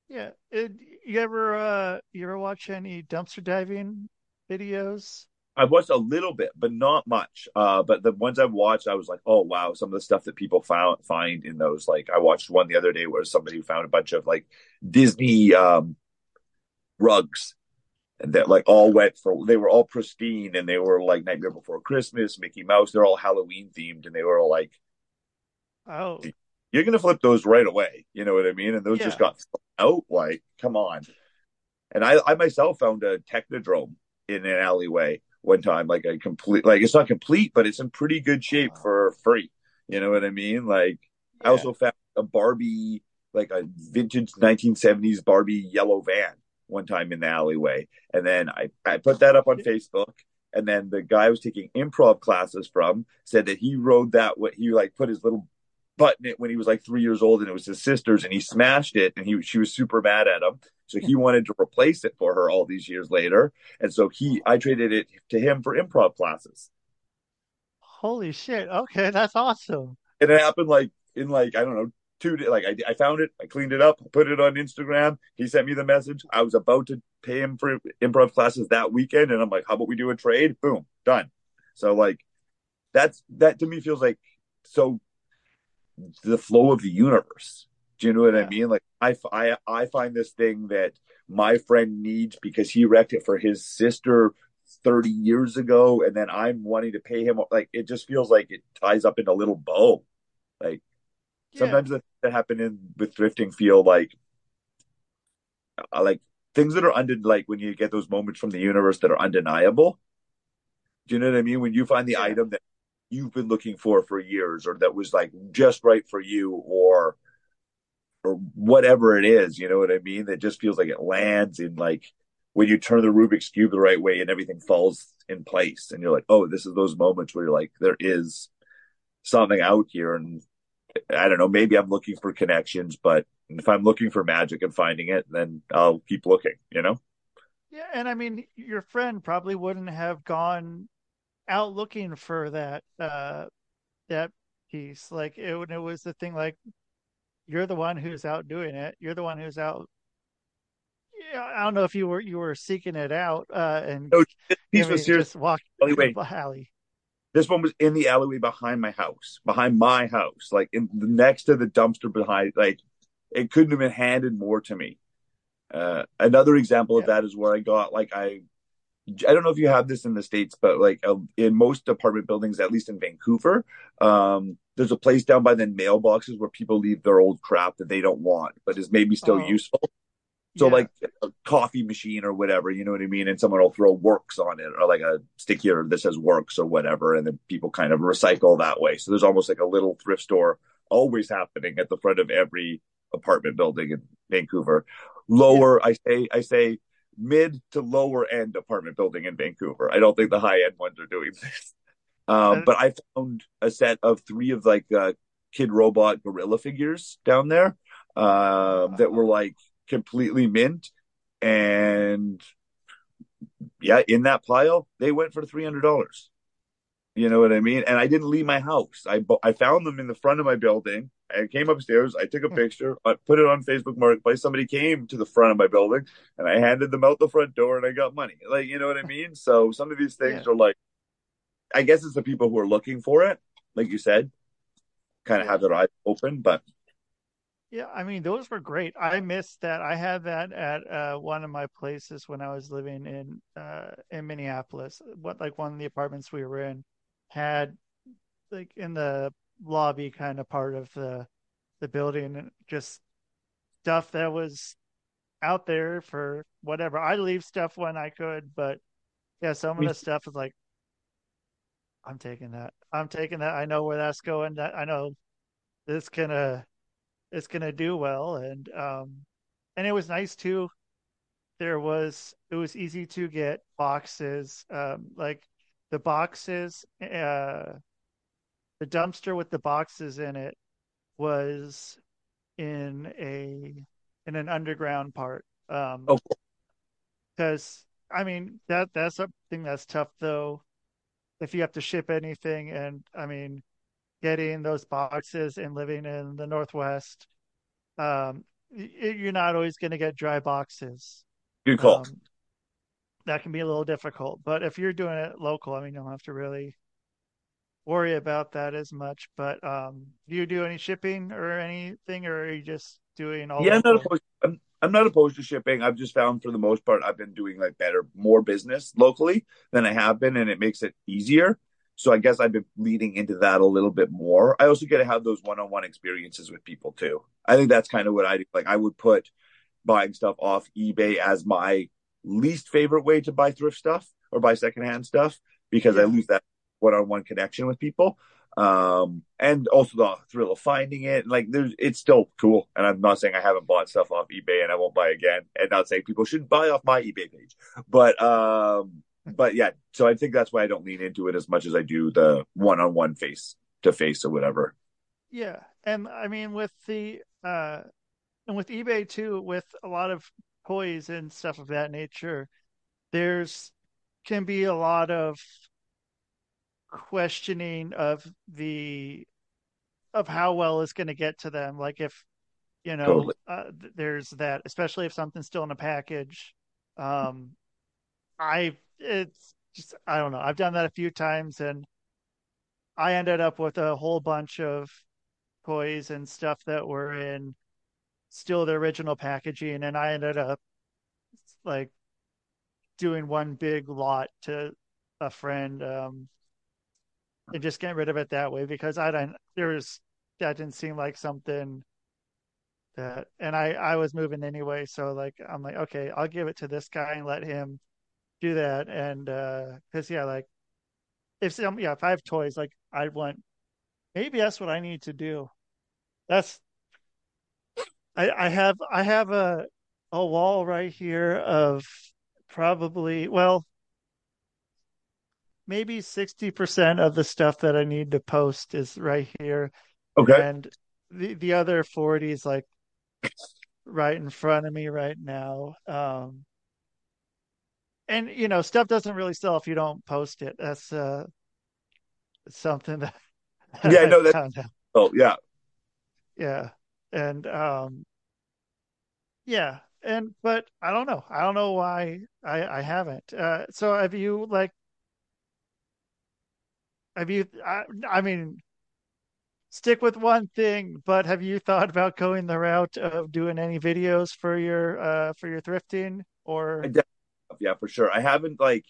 Yeah, it, you ever uh you ever watch any dumpster diving videos? I've watched a little bit, but not much. Uh, but the ones I've watched, I was like, oh wow, some of the stuff that people found find in those. Like I watched one the other day where somebody found a bunch of like Disney um, rugs, and that like all went for. They were all pristine, and they were like Nightmare Before Christmas, Mickey Mouse. They're all Halloween themed, and they were all like, oh, you're gonna flip those right away. You know what I mean? And those yeah. just got out. Like, come on. And I, I myself found a Technodrome in an alleyway one time, like a complete, like it's not complete, but it's in pretty good shape for free. You know what I mean? Like yeah. I also found a Barbie, like a vintage 1970s Barbie yellow van one time in the alleyway. And then I, I put that up on Facebook. And then the guy I was taking improv classes from said that he rode that, what he like put his little button it when he was like three years old and it was his sister's and he smashed it and he she was super mad at him so he wanted to replace it for her all these years later. And so he, I traded it to him for improv classes. Holy shit. Okay. That's awesome. And it happened like in like, I don't know, two, days. like I, I found it, I cleaned it up, put it on Instagram. He sent me the message. I was about to pay him for improv classes that weekend. And I'm like, how about we do a trade? Boom, done. So like, that's, that to me feels like so the flow of the universe do you know what yeah. I mean? Like I, I, I find this thing that my friend needs because he wrecked it for his sister 30 years ago. And then I'm wanting to pay him. Like it just feels like it ties up in a little bow. Like yeah. sometimes the that happen in with thrifting feel like, uh, like things that are under, like when you get those moments from the universe that are undeniable. Do you know what I mean? When you find the yeah. item that you've been looking for for years or that was like just right for you or or whatever it is, you know what I mean? That just feels like it lands in like when you turn the Rubik's cube the right way and everything falls in place, and you're like, oh, this is those moments where you're like, there is something out here, and I don't know, maybe I'm looking for connections, but if I'm looking for magic and finding it, then I'll keep looking, you know? Yeah, and I mean, your friend probably wouldn't have gone out looking for that uh that piece. Like it, it was the thing like you're the one who's out doing it. You're the one who's out. Yeah, I don't know if you were you were seeking it out uh, and no, this piece was just walked alleyway. alley. This one was in the alleyway behind my house, behind my house, like in the next to the dumpster behind. Like it couldn't have been handed more to me. Uh, another example of that is where I got like I I don't know if you have this in the states, but like uh, in most apartment buildings, at least in Vancouver, um, there's a place down by the mailboxes where people leave their old crap that they don't want, but is maybe still oh. useful. So yeah. like a coffee machine or whatever, you know what I mean? And someone will throw works on it or like a sticker that says works or whatever. And then people kind of recycle that way. So there's almost like a little thrift store always happening at the front of every apartment building in Vancouver. Lower, yeah. I say, I say mid to lower end apartment building in Vancouver. I don't think the high end ones are doing this. Um, but I found a set of three of like uh, Kidrobot gorilla figures down there uh, that were like completely mint. And yeah, in that pile, they went for three hundred dollars. You know what I mean? And I didn't leave my house. I I found them in the front of my building. I came upstairs. I took a hmm. picture. I put it on Facebook Marketplace. Somebody came to the front of my building, and I handed them out the front door, and I got money. Like you know what I mean? So some of these things yeah. are like, I guess it's the people who are looking for it, like you said, kind of have their eyes open. But Yeah, I mean those were great. I missed that. I had that at uh, one of my places when I was living in uh, in Minneapolis. What like one of the apartments we were in had like in the lobby kind of part of the the building just stuff that was out there for whatever. I leave stuff when I could, but yeah, some of the stuff is like I'm taking that. I'm taking that. I know where that's going. That I know this gonna it's gonna do well, and um, and it was nice too. There was it was easy to get boxes, um, like the boxes, uh, the dumpster with the boxes in it was in a in an underground part. Um, Oh, because I mean that that's something that's tough though. If you have to ship anything, and I mean, getting those boxes and living in the Northwest, um, you're not always going to get dry boxes. good call. Um, that can be a little difficult, but if you're doing it local, I mean, you don't have to really worry about that as much. But um, do you do any shipping or anything, or are you just doing all yeah, I'm not local? opposed. I'm, not opposed to shipping. I've just found for the most part I've been doing like better, more business locally than I have been, and it makes it easier. So I guess I've been leading into that a little bit more. I also get to have those one-on-one experiences with people too. I think that's kind of what I do. Like I would put buying stuff off eBay as my least favorite way to buy thrift stuff or buy secondhand stuff because I lose that one-on-one connection with people. Um, and also the thrill of finding it. Like there's, it's still cool. And I'm not saying I haven't bought stuff off eBay and I won't buy again. And not saying people shouldn't buy off my eBay page, but, um, but yeah, so I think that's why I don't lean into it as much as I do the one-on-one face to face or whatever. Yeah, and I mean with the uh and with eBay too, with a lot of toys and stuff of that nature, there's can be a lot of questioning of the of how well it's going to get to them. Like if you know, Totally. uh, there's that, especially if something's still in a package. Um, I it's just I don't know. I've done that a few times, and I ended up with a whole bunch of toys and stuff that were in still the original packaging, and I ended up like doing one big lot to a friend, um, and just get rid of it that way because I don't. There was that didn't seem like something that, and I I was moving anyway, so like I'm like okay, I'll give it to this guy and let him do that, and uh, because yeah, like if some yeah, if I have toys, like I want maybe that's what I need to do. That's I I have I have a a wall right here of probably well maybe 60% of the stuff that I need to post is right here Okay. and the the other 40 is like right in front of me right now. Um and you know, stuff doesn't really sell if you don't post it. That's uh something that, [laughs] Yeah, I know that. Oh, yeah. Yeah. And um yeah. And but I don't know. I don't know why I I haven't. Uh so have you like have you I, I mean stick with one thing, but have you thought about going the route of doing any videos for your uh for your thrifting or yeah, for sure. I haven't like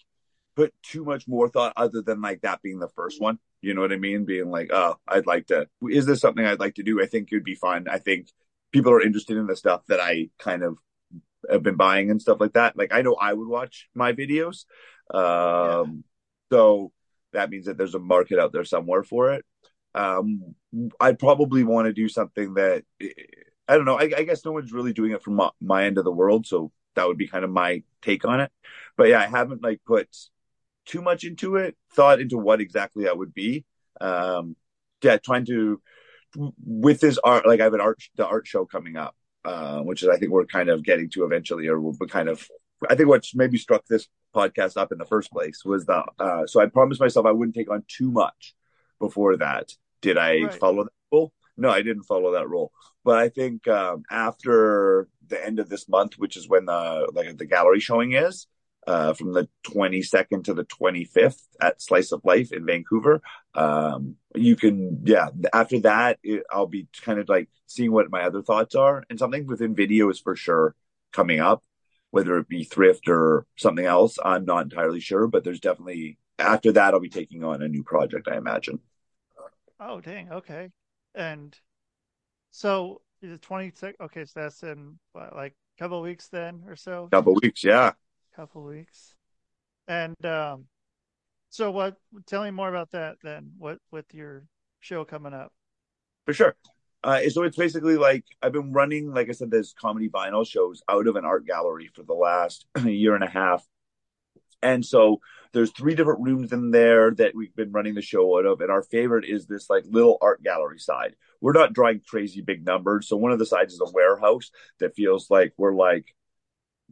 put too much more thought other than like that being the first one. You know what I mean? Being like, oh, I'd like to. Is this something I'd like to do? I think it would be fun. I think people are interested in the stuff that I kind of have been buying and stuff like that. Like I know I would watch my videos. Um, so that means that there's a market out there somewhere for it. Um, I'd probably want to do something that I don't know. I, I guess no one's really doing it from my, my end of the world, so that would be kind of my take on it. But yeah, I haven't like put too much into it, thought into what exactly that would be. Um, yeah, trying to with this art, like I have an art, the art show coming up, uh, which is I think we're kind of getting to eventually, or we'll be kind of. I think what maybe struck this podcast up in the first place was the. Uh, so I promised myself I wouldn't take on too much before that. Did I Right. follow that rule? No, I didn't follow that rule. But I think um, after the end of this month, which is when the like the gallery showing is, uh, from the 22nd to the 25th at Slice of Life in Vancouver. Um, you can, yeah, after that, it, I'll be kind of like seeing what my other thoughts are. And something within video is for sure coming up, whether it be thrift or something else. I'm not entirely sure, but there's definitely, after that, I'll be taking on a new project, I imagine. Oh, dang. Okay. And so is it 26? Okay. So that's in what, like a couple of weeks then or so? Couple weeks, yeah. couple weeks. And um, so what? Tell me more about that then. What with your show coming up? For sure. Uh, so it's basically like I've been running, like I said, there's comedy vinyl shows out of an art gallery for the last [clears throat] year and a half. And so there's three different rooms in there that we've been running the show out of. And our favorite is this like little art gallery side. We're not drawing crazy big numbers. So one of the sides is a warehouse that feels like we're like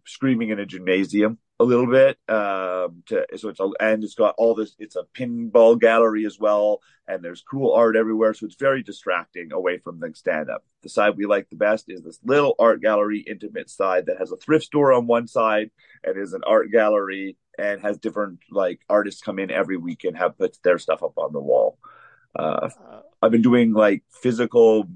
screaming in a gymnasium a little bit. Um, to, so it's a, and it's got all this, it's a pinball gallery as well. And there's cool art everywhere. So it's very distracting away from the stand up. The side we like the best is this little art gallery intimate side that has a thrift store on one side and is an art gallery and has different like artists come in every week and have put their stuff up on the wall. Uh, I've been doing like physical,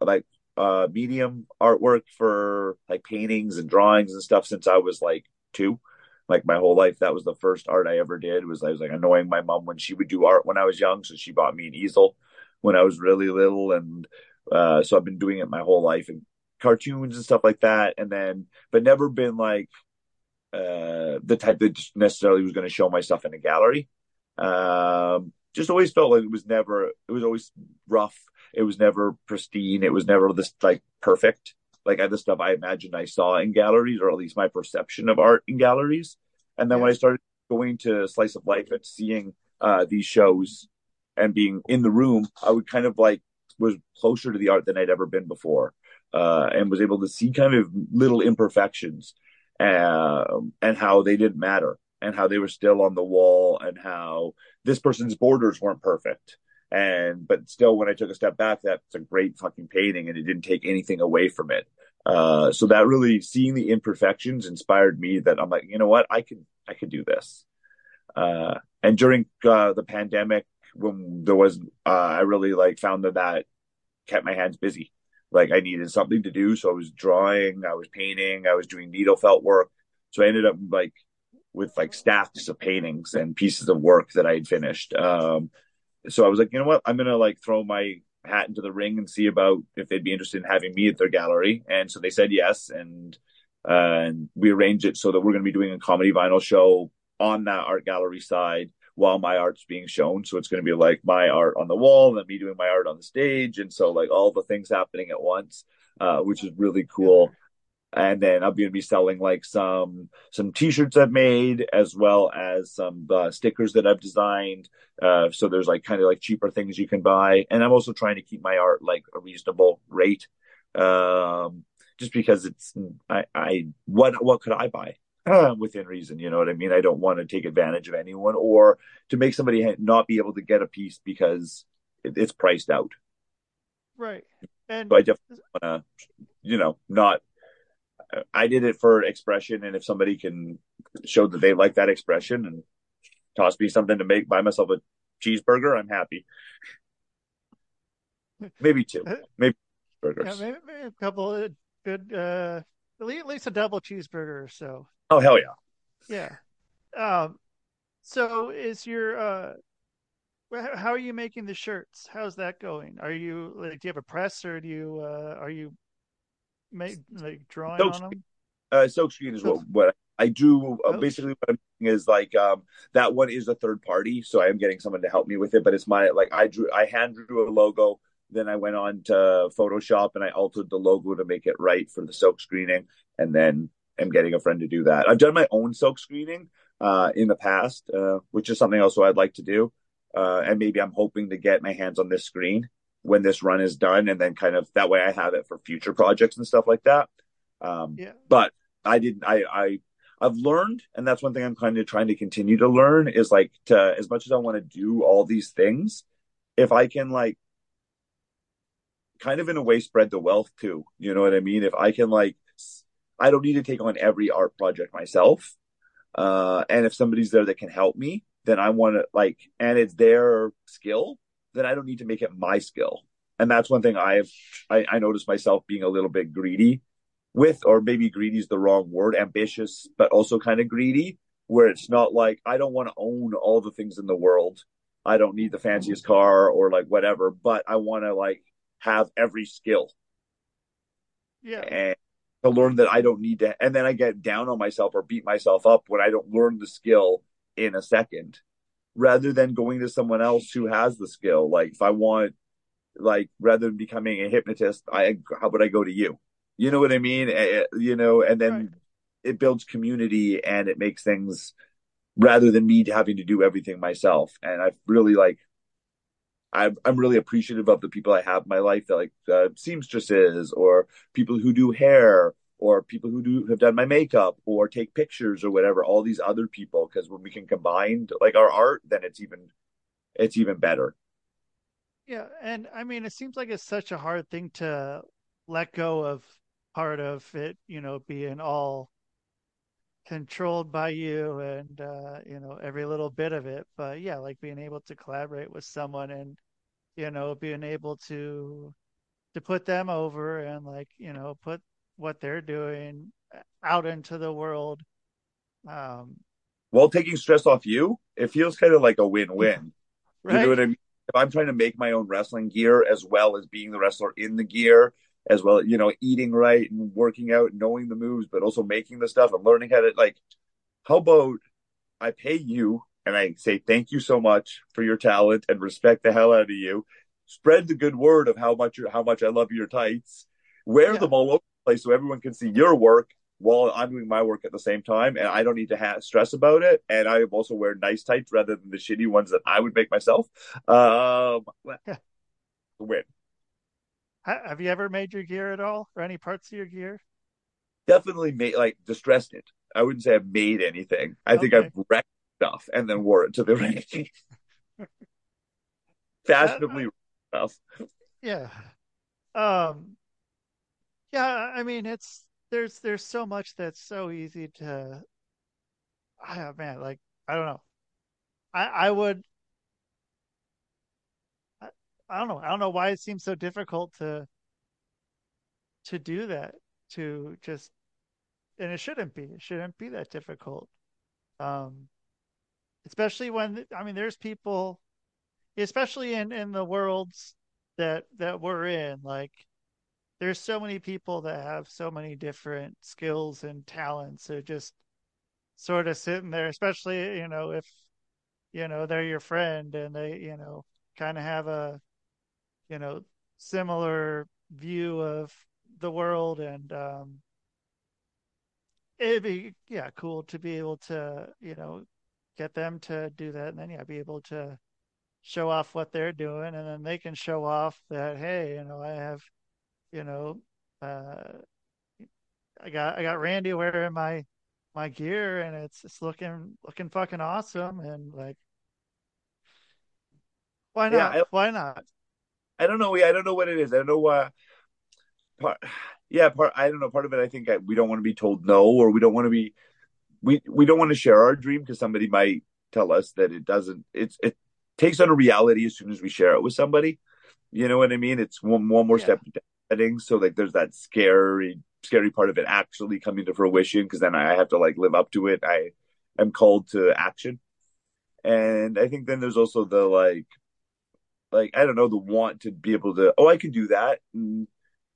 like uh, medium artwork for like paintings and drawings and stuff since I was like two. Like my whole life, that was the first art I ever did. Was I was like annoying my mom when she would do art when I was young, so she bought me an easel when I was really little, and uh, so I've been doing it my whole life and cartoons and stuff like that. And then, but never been like uh, the type that necessarily was going to show my stuff in a gallery. Um, just always felt like it was never, it was always rough. It was never pristine. It was never this like perfect, like the stuff I imagined I saw in galleries, or at least my perception of art in galleries. And then yeah. when I started going to Slice of Life and seeing uh, these shows and being in the room, I would kind of like was closer to the art than I'd ever been before, uh, and was able to see kind of little imperfections uh, and how they didn't matter and how they were still on the wall and how this person's borders weren't perfect and but still when i took a step back that's a great fucking painting and it didn't take anything away from it uh, so that really seeing the imperfections inspired me that i'm like you know what i can i can do this uh, and during uh, the pandemic when there was uh, i really like found that that kept my hands busy like I needed something to do. So I was drawing, I was painting, I was doing needle felt work. So I ended up like with like stacks of paintings and pieces of work that I had finished. Um, so I was like, you know what? I'm gonna like throw my hat into the ring and see about if they'd be interested in having me at their gallery. And so they said yes, and uh, and we arranged it so that we're gonna be doing a comedy vinyl show on that art gallery side while my art's being shown. So it's to be like my art on the wall and me doing my art on the stage. And so like all the things happening at once, uh, which is really cool. And then I'm going to be selling like some, some t-shirts I've made as well as some uh, stickers that I've designed. Uh, so there's like kind of like cheaper things you can buy. And I'm also trying to keep my art like a reasonable rate. Um, just because it's, I, I, what, what could I buy? [clears throat] within reason. You know what I mean? I don't want to take advantage of anyone or to make somebody not be able to get a piece because it, it's priced out. Right. And so I definitely want to, you know, not. I did it for expression, and if somebody can show that they like that expression and toss me something to make, buy myself a cheeseburger, I'm happy. Maybe two, [laughs] maybe burgers. Yeah, maybe, maybe a couple of good, uh, at least a double cheeseburger or so. Oh hell yeah. Yeah. Um so is your uh how are you making the shirts? How's that going? Are you like do you have a press or do you uh are you make like drawing Silk on them? Uh silk screen is what what I do uh, basically what I'm doing is like um that one is a third party, so I am getting someone to help me with it, but it's my like I drew I hand drew a logo then I went on to Photoshop and I altered the logo to make it right for the silk screening. And then am getting a friend to do that. I've done my own silk screening uh, in the past, uh, which is something also I'd like to do. Uh, and maybe I'm hoping to get my hands on this screen when this run is done, and then kind of that way I have it for future projects and stuff like that. Um, yeah. But I didn't. I I I've learned, and that's one thing I'm kind of trying to continue to learn is like to as much as I want to do all these things, if I can like kind of in a way spread the wealth too. You know what I mean? If I can like I don't need to take on every art project myself. Uh, and if somebody's there that can help me, then I want to like, and it's their skill, then I don't need to make it my skill. And that's one thing I've, I, I noticed myself being a little bit greedy with, or maybe greedy is the wrong word, ambitious, but also kind of greedy, where it's not like, I don't want to own all the things in the world. I don't need the fanciest car or like whatever, but I want to like have every skill. Yeah. And to learn that I don't need to, and then I get down on myself or beat myself up when I don't learn the skill in a second, rather than going to someone else who has the skill. Like if I want, like rather than becoming a hypnotist, I how would I go to you? You know what I mean? You know, and then Right. it builds community and it makes things rather than me having to do everything myself. And I've really like. I'm I'm really appreciative of the people I have in my life that like uh, seamstresses or people who do hair or people who do have done my makeup or take pictures or whatever all these other people because when we can combine like our art then it's even it's even better Yeah, and I mean, it seems like it's such a hard thing to let go of part of it, you know, being all controlled by you and uh, you know, every little bit of it. But yeah, like being able to collaborate with someone and, you know, being able to to put them over and like, you know, put what they're doing out into the world. Um, while taking stress off you it feels kind of like a win-win [laughs] you know what i mean if i'm trying to make my own wrestling gear as well as being the wrestler in the gear as well you know eating right and working out knowing the moves but also making the stuff and learning how to like how about I pay you and I say thank you so much for your talent and respect the hell out of you. Spread the good word of how much how much I love your tights. Wear Yeah. them all over place so everyone can see your work while I'm doing my work at the same time, and I don't need to ha- stress about it. And I also wear nice tights rather than the shitty ones that I would make myself. Um, Yeah. win. Have you ever made your gear at all or any parts of your gear? Definitely made like distressed it. I wouldn't say I've made anything. I think I've wrecked stuff and then wore it to the [laughs] ring. [laughs] Fashionably stuff. Yeah. Um yeah, I mean it's there's there's so much that's so easy to ah man, like I don't know. I I would I, I don't know. I don't know why it seems so difficult to to do that, to just and it shouldn't be. It shouldn't be that difficult. Um especially when I mean there's people especially in in the worlds that that we're in like there's so many people that have so many different skills and talents so just sort of sitting there especially you know if you know they're your friend and they you know kind of have a you know similar view of the world and um it'd be yeah cool to be able to you know get them to do that and then yeah be able to show off what they're doing and then they can show off that hey you know i have you know uh i got i got randy wearing my my gear and it's it's looking looking fucking awesome and like why Yeah, not I- why not I don't know. I don't know what it is. I don't know. why. part, yeah, part. I don't know. Part of it, I think, I, we don't want to be told no, or we don't want to be. We we don't want to share our dream because somebody might tell us that it doesn't. It's it takes on a reality as soon as we share it with somebody. You know what I mean? It's one one more Yeah. step So like, there's that scary scary part of it actually coming to fruition because then I have to like live up to it. I am called to action, and I think then there's also the like like I don't know the want to be able to oh I can do that. And,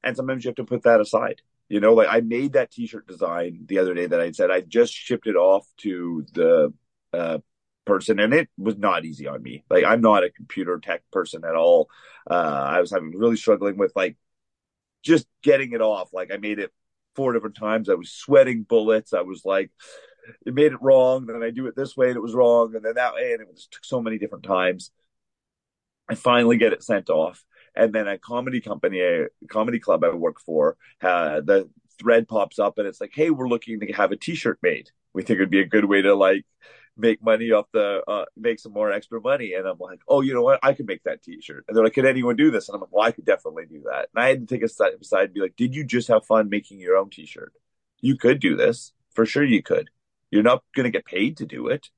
and sometimes you have to put that aside you know? Like I made that t-shirt design the other day that I said I just shipped it off to the uh person and it was not easy on me. Like I'm not a computer tech person at all. Uh I was having really struggling with like just getting it off. Like I made it four different times. I was sweating bullets. I was like it made it wrong. Then I do it this way and it was wrong. And then that way and it just took so many different times. I finally get it sent off. And then a comedy company, a comedy club I work for, uh, the thread pops up and it's like, hey, we're looking to have a t-shirt made. We think it'd be a good way to like make money off the, uh, make some more extra money. And I'm like, oh, you know what? I could make that t-shirt. And they're like, could anyone do this? And I'm like, well, I could definitely do that. And I had to take a step aside and be like, did you just have fun making your own t-shirt? You could do this. For sure you could. You're not going to get paid to do it.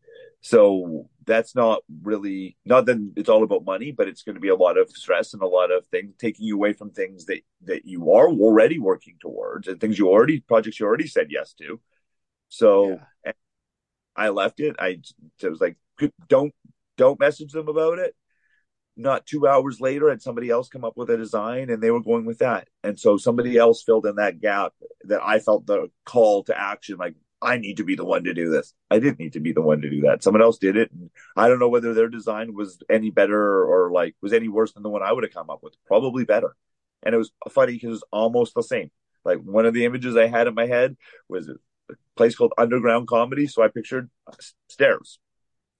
So that's not really not that it's all about money, but it's going to be a lot of stress and a lot of things taking you away from things that that you are already working towards and things you already projects you already said yes to. So Yeah. I left it. I was like don't don't message them about it. Not two hours later, had somebody else come up with a design, and they were going with that. And so somebody else filled in that gap that I felt the call to action, like I need to be the one to do this. I didn't need to be the one to do that. Someone else did it. And I don't know whether their design was any better or like was any worse than the one I would have come up with. Probably better. And it was funny because it was almost the same. Like one of the images I had in my head was place called Underground Comedy. So I pictured uh, stairs.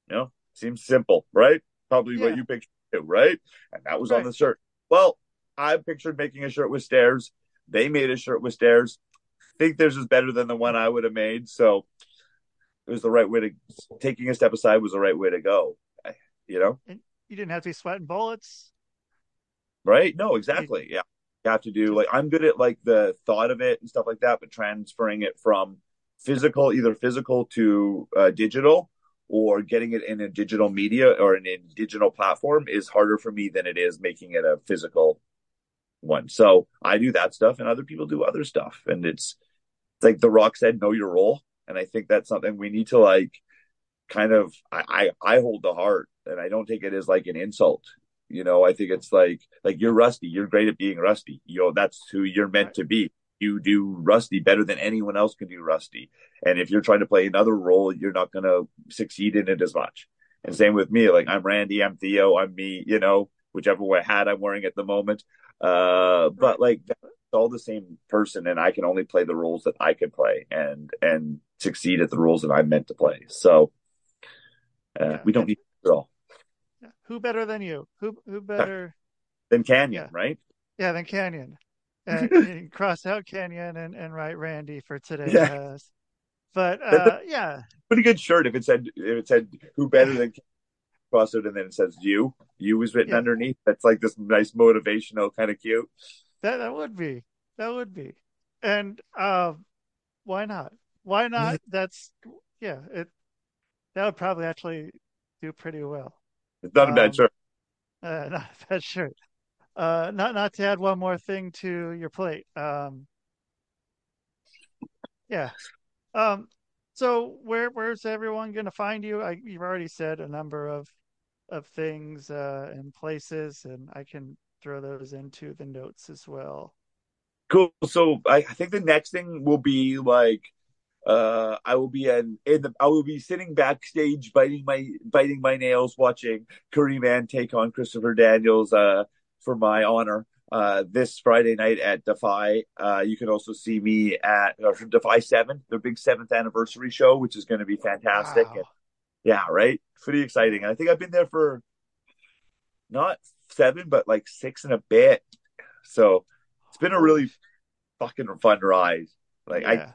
You know, seems simple, right? Probably Yeah. what you pictured too, right? And that was on the shirt. Well, I pictured making a shirt with stairs. They made a shirt with stairs. I think theirs is better than the one I would have made. So it was the right way to taking a step aside was the right way to go. Eh, you know, You didn't have to be sweating bullets. right? No, exactly. Yeah. You have to do like I'm good at like the thought of it and stuff like that, but transferring it from physical, either physical to uh, digital or getting it in a digital media or in a digital platform is harder for me than it is making it a physical one. So I do that stuff and other people do other stuff. And it's like The Rock said, know your role. And I think that's something we need to like kind of I, I, I hold the heart and I don't take it as like an insult. You know, I think it's like like you're rusty. You're great at being rusty. You know, that's who you're meant to be. You do rusty better than anyone else can do rusty. And if you're trying to play another role, you're not going to succeed in it as much. And same with me. Like I'm Randy, I'm Theo, I'm me. You know, whichever hat I'm wearing at the moment. Uh, but like that's all the same person, and I can only play the roles that I can play, and and succeed at the roles that I'm meant to play. So uh, Yeah. we don't need it all. Who better than you? Who who better? [laughs] than Canyon, Yeah. right? Yeah, than Canyon. [laughs] And cross out Canyon and, and write Randy for today. Yeah. Uh, but uh, yeah, Pretty good shirt if it said if it said who better than cross it and then it says you. You was written Yeah. underneath. That's like this nice motivational kind of cute. that that would be that would be, and uh, why not? Why not? That's yeah. It that would probably actually do pretty well. It's not a bad Um, shirt. Uh, [laughs] not a bad shirt. Uh, not not to add one more thing to your plate. Um, yeah. Um, so where where's everyone gonna find you? I, you've already said a number of of things uh, and places, and I can throw those into the notes as well. Cool. So I, I think the next thing will be like uh I will be in, in the I will be sitting backstage biting my biting my nails watching Kareem Ann take on Christopher Daniels uh for my honor uh this Friday night at Defy. Uh you can also see me at uh, Defy 7, their big 7th anniversary show which is going to be fantastic. Wow. And, yeah, right? Pretty exciting. And I think I've been there for not 7 but like 6 and a bit. So it's been a really fucking fun ride. Like I,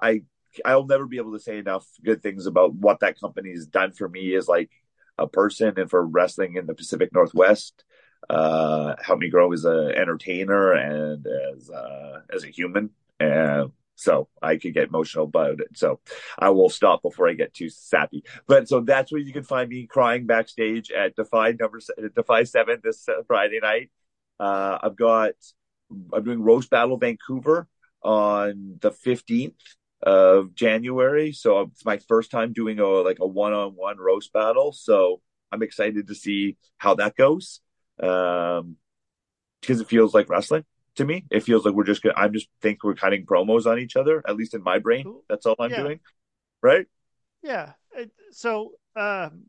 I, I'll never be able to say enough good things about what that company has done for me as like a person and for wrestling in the Pacific Northwest. Uh, helped me grow as an entertainer and as uh, as a human. And so I could get emotional about it. So I will stop before I get too sappy. But so that's where you can find me crying backstage at Defy number Defy Seven this uh, Friday night. Uh, I've got I'm doing Roast Battle Vancouver on the 15th of January. So it's my first time doing a like a one-on-one roast battle. So I'm excited to see how that goes. Um, because it feels like wrestling to me. It feels like we're just gonna, I'm just think we're cutting promos on each other, at least in my brain. Cool. That's all I'm Yeah. doing. Right? Yeah. So, um,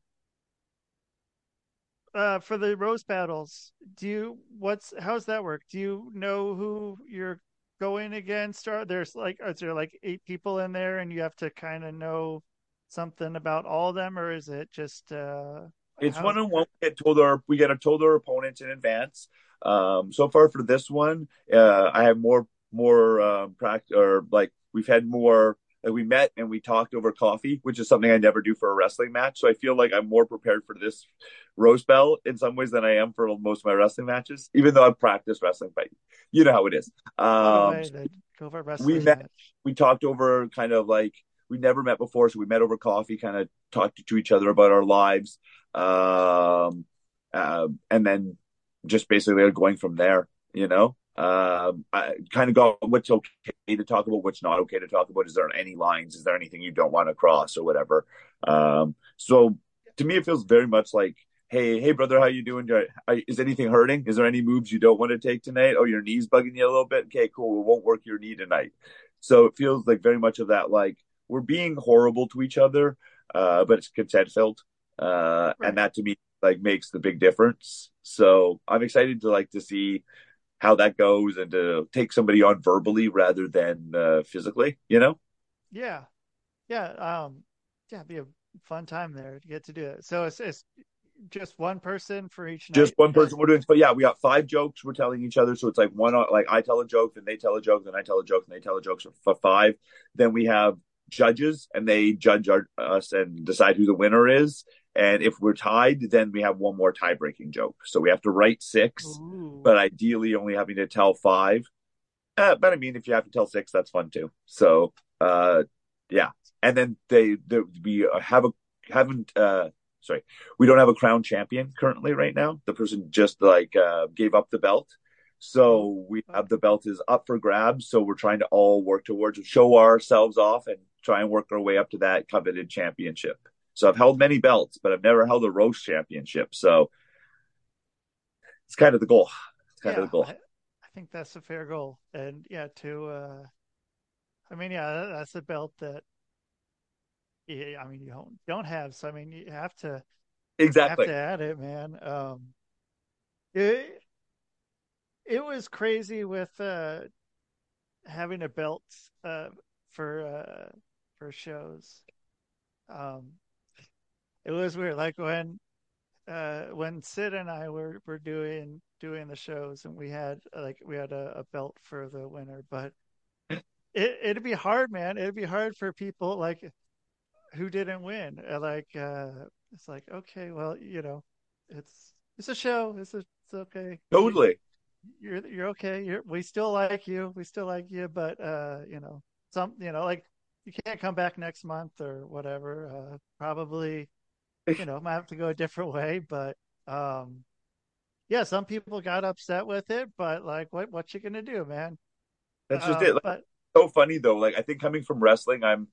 uh, for the roast battles, do you what's how's that work? Do you know who you're going against? Or there's like, is there like eight people in there, and you have to kind of know something about all of them, or is it just uh, It's one on one. We get told our we get to told our opponents in advance. Um, so far for this one, uh, I have more more um, practice or like we've had more. Like we met and we talked over coffee, which is something I never do for a wrestling match. So I feel like I'm more prepared for this roast battle in some ways than I am for most of my wrestling matches, even though I've practiced wrestling. But you know how it is. Um, way, the Covert Wrestling met- match? we talked over kind of like we never met before, so we met over coffee, kind of talked to each other about our lives, um, uh, and then just basically going from there. You know, um, I kind of go what's okay to talk about, what's not okay to talk about. Is there any lines? Is there anything you don't want to cross or whatever? Um, so to me, it feels very much like hey, hey, brother, how you doing? Is anything hurting? Is there any moves you don't want to take tonight? Oh, your knee's bugging you a little bit. Okay, cool. We won't work your knee tonight. So it feels like very much of that. Like we're being horrible to each other, uh, but it's consent filled, uh, right. and that to me like makes the big difference. So I'm excited to like to see how that goes and to take somebody on verbally rather than uh, physically. You know? Yeah, yeah, um, yeah. Be a fun time there to get to do it. So it's, it's just one person for each just one person we're doing but yeah we got five jokes we're telling each other so it's like one like i tell a joke then they tell a joke then i tell a joke and they tell a joke for five then we have judges and they judge our, us and decide who the winner is and if we're tied then we have one more tie breaking joke so we have to write six Ooh. but ideally only having to tell five uh, but i mean if you have to tell six that's fun too so uh yeah and then they, they we have a haven't uh sorry, we don't have a crown champion currently right now. The person just like uh, gave up the belt. So we have the belt is up for grabs. So we're trying to all work towards show ourselves off and try and work our way up to that coveted championship. So I've held many belts, but I've never held a roast championship. So it's kind of the goal. It's kind yeah, of the goal. I, I, think that's a fair goal. And yeah, to uh I mean, yeah, that's a belt that I mean, you don't don't have. So I mean, you have to exactly have to add it, man. Um, it it was crazy with uh having a belt uh for uh for shows. Um, it was weird. Like when uh when Sid and I were were doing doing the shows, and we had like we had a, a belt for the winner, but. It, it'd be hard, man. It'd be hard for people like who didn't win. Like uh, it's like okay, well, you know, it's it's a show. It's a, it's okay. Totally. You're you're okay. You're we still like you. We still like you, but uh, you know, some you know, like you can't come back next month or whatever. Uh, probably, [laughs] you know, might have to go a different way, but um, yeah, some people got upset with it, but like, what what you gonna do, man? That's just um, it. Like, but, so funny though. Like I think coming from wrestling, I'm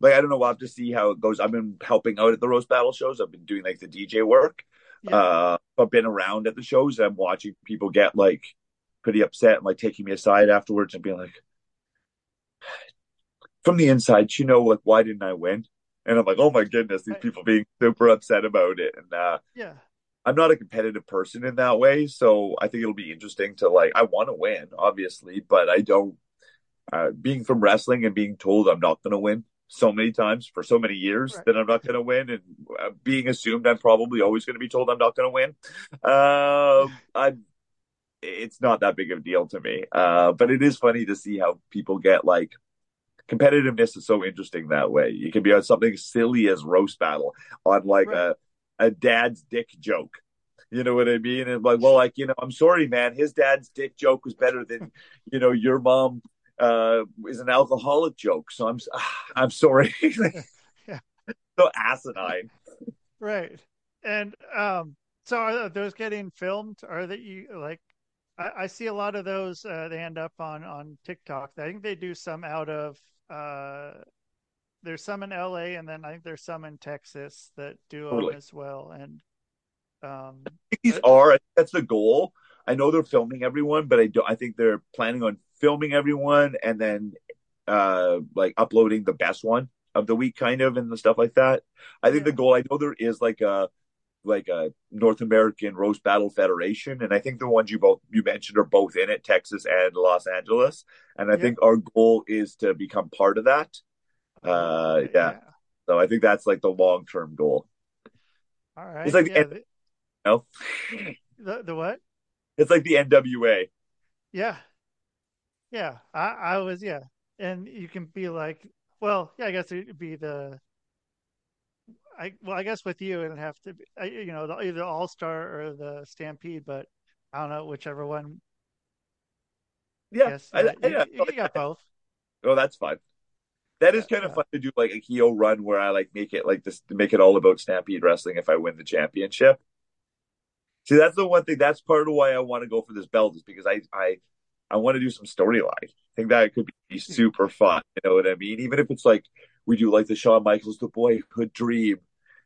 like I don't know. We'll have to see how it goes. I've been helping out at the roast battle shows. I've been doing like the DJ work. Yeah. Uh, I've been around at the shows. I'm watching people get like pretty upset and like taking me aside afterwards and being like, from the inside, you know, like why didn't I win? And I'm like, oh my goodness, these people being super upset about it. And uh, yeah, I'm not a competitive person in that way, so I think it'll be interesting to like. I want to win, obviously, but I don't. Uh, being from wrestling and being told I'm not going to win so many times for so many years right. that I'm not going to win, and uh, being assumed I'm probably always going to be told I'm not going to win. [laughs] Uh, I, it's not that big of a deal to me, uh, but it is funny to see how people get like competitiveness is so interesting that way. You can be on something silly as roast battle on like right. a a dad's dick joke. You know what I mean? And like, well, like, you know, I'm sorry, man. His dad's dick joke was better than, [laughs] you know, your mom uh, is an alcoholic joke. So I'm I'm sorry. [laughs] [laughs] yeah. So asinine. Right. And um, so are those getting filmed? Are that you like? I, I, see a lot of those. Uh, they end up on on TikTok. I think they do some out of. Uh, there's some in LA, and then I think there's some in Texas that do totally. them as well. And um, these are that's the goal. I know they're filming everyone, but I don't. I think they're planning on filming everyone and then uh like uploading the best one of the week kind of and the stuff like that. I think yeah. the goal I know there is like a like a North American Roast Battle Federation, and I think the ones you both you mentioned are both in it, Texas and Los Angeles. And I yeah. think our goal is to become part of that. Uh, yeah. yeah. So I think that's like the long term goal. All right. It's like yeah, the, no? the the what? It's like the NWA. Yeah, yeah, I, I was yeah, and you can be like, well, yeah, I guess it'd be the. I well, I guess with you it'd have to be, you know, the, either All Star or the Stampede, but I don't know whichever one. Yeah, I, I, you, yeah. you, got both. Oh, that's fine. That is kind of Yeah. fun to do, like a heel run where I like make it like this, make it all about Stampede Wrestling if I win the championship. See, that's the one thing. That's part of why I want to go for this belt is because I I I want to do some storyline. I think that could be super fun. You know what I mean? Even if it's like we do like the Shawn Michaels, the boyhood dream.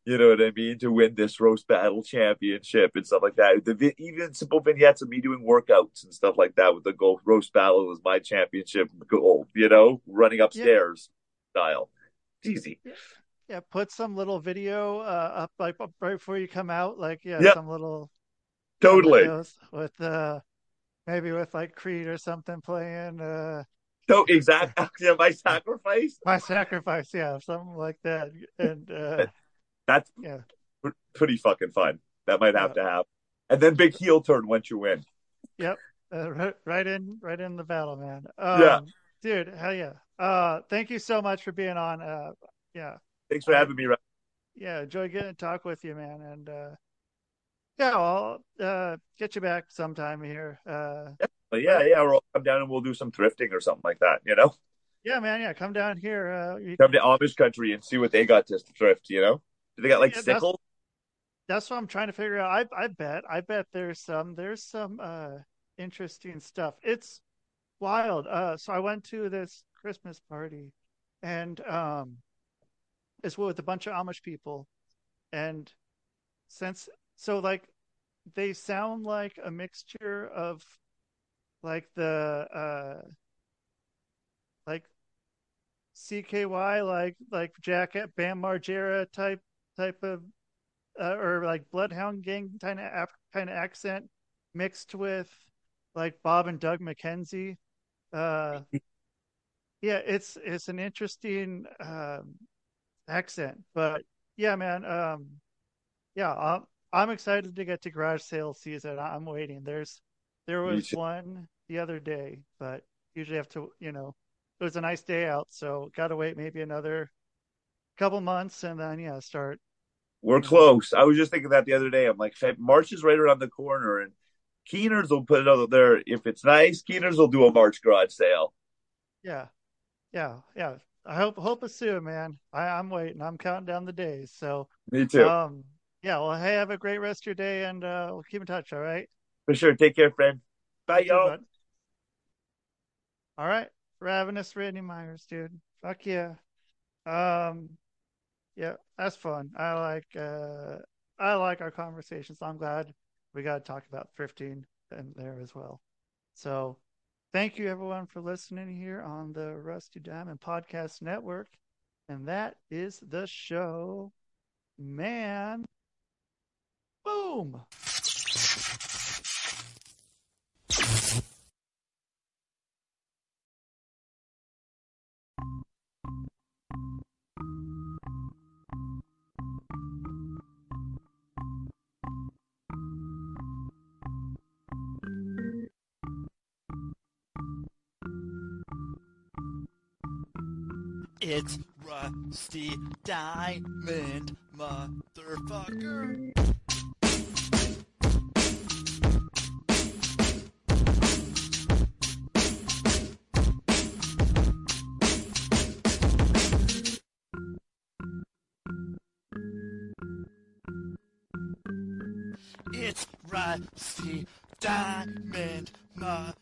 You know what I mean? To win this roast battle championship and stuff like that. The even simple vignettes of me doing workouts and stuff like that with the gold roast battle was my championship goal. You know, running upstairs style. It's easy. Yeah, put some little video uh, up like up right before you come out, like yeah, Yep. some little Totally. with uh maybe with like Creed or something playing uh So exactly. [laughs] Yeah, my sacrifice. my sacrifice, yeah, something like that. And uh [laughs] That's yeah. pretty fucking fun. That might have Yeah. to happen. And then big heel turn once you win. Uh, right, right in, right in the battle, man. Um, Yeah. dude, hell yeah. Uh, thank you so much for being on. Uh, yeah, Thanks for having me. Ryan. yeah, enjoy getting to talk with you, man. And uh, yeah, I'll uh, get you back sometime here. Uh, But yeah, yeah, we'll come down and we'll do some thrifting or something like that. You know, yeah, man, yeah, come down here. Uh, you, come to Amish country and see what they got to thrift. You know, do they got like Yeah, that's- sickles? that's what I'm trying to figure out. I I bet, I bet there's some there's some uh interesting stuff. It's wild. Uh, so I went to this Christmas party, and um, it's with a bunch of Amish people, and since so like they sound like a mixture of like the uh like CKY like like Jack Bam Margera type type of uh, or like Bloodhound Gang kind of kind of accent mixed with like Bob and Doug McKenzie. Uh, yeah, it's it's an interesting um, accent, but yeah, man. Um, yeah, I'm I'm excited to get to garage sale season. I'm waiting. There's there was one the other day, but usually have to you know it was a nice day out, so got to wait maybe another couple months and then yeah start We're close. I was just thinking that the other day. I'm like, March is right around the corner, and Keeners will put it out there. If it's nice, Keeners will do a March garage sale. Yeah, yeah, yeah. I hope hope it's soon, man. I, I'm waiting. I'm counting down the days. So, Me too. um, yeah. Well, hey, have a great rest of your day, and uh, we'll keep in touch. All right. For sure. Take care, friend. Bye, You y'all. bud. All right, ravenous Randy Myers, dude. Fuck yeah. Um, yeah, that's fun. I like uh, I like our conversations. I'm glad we got to talk about thrifting in there as well. So, thank you everyone for listening here on the Rusty Diamond Podcast Network, and that is the show, man. Boom. It's Rusty Diamond, motherfucker. Rusty Diamond, motherfucker.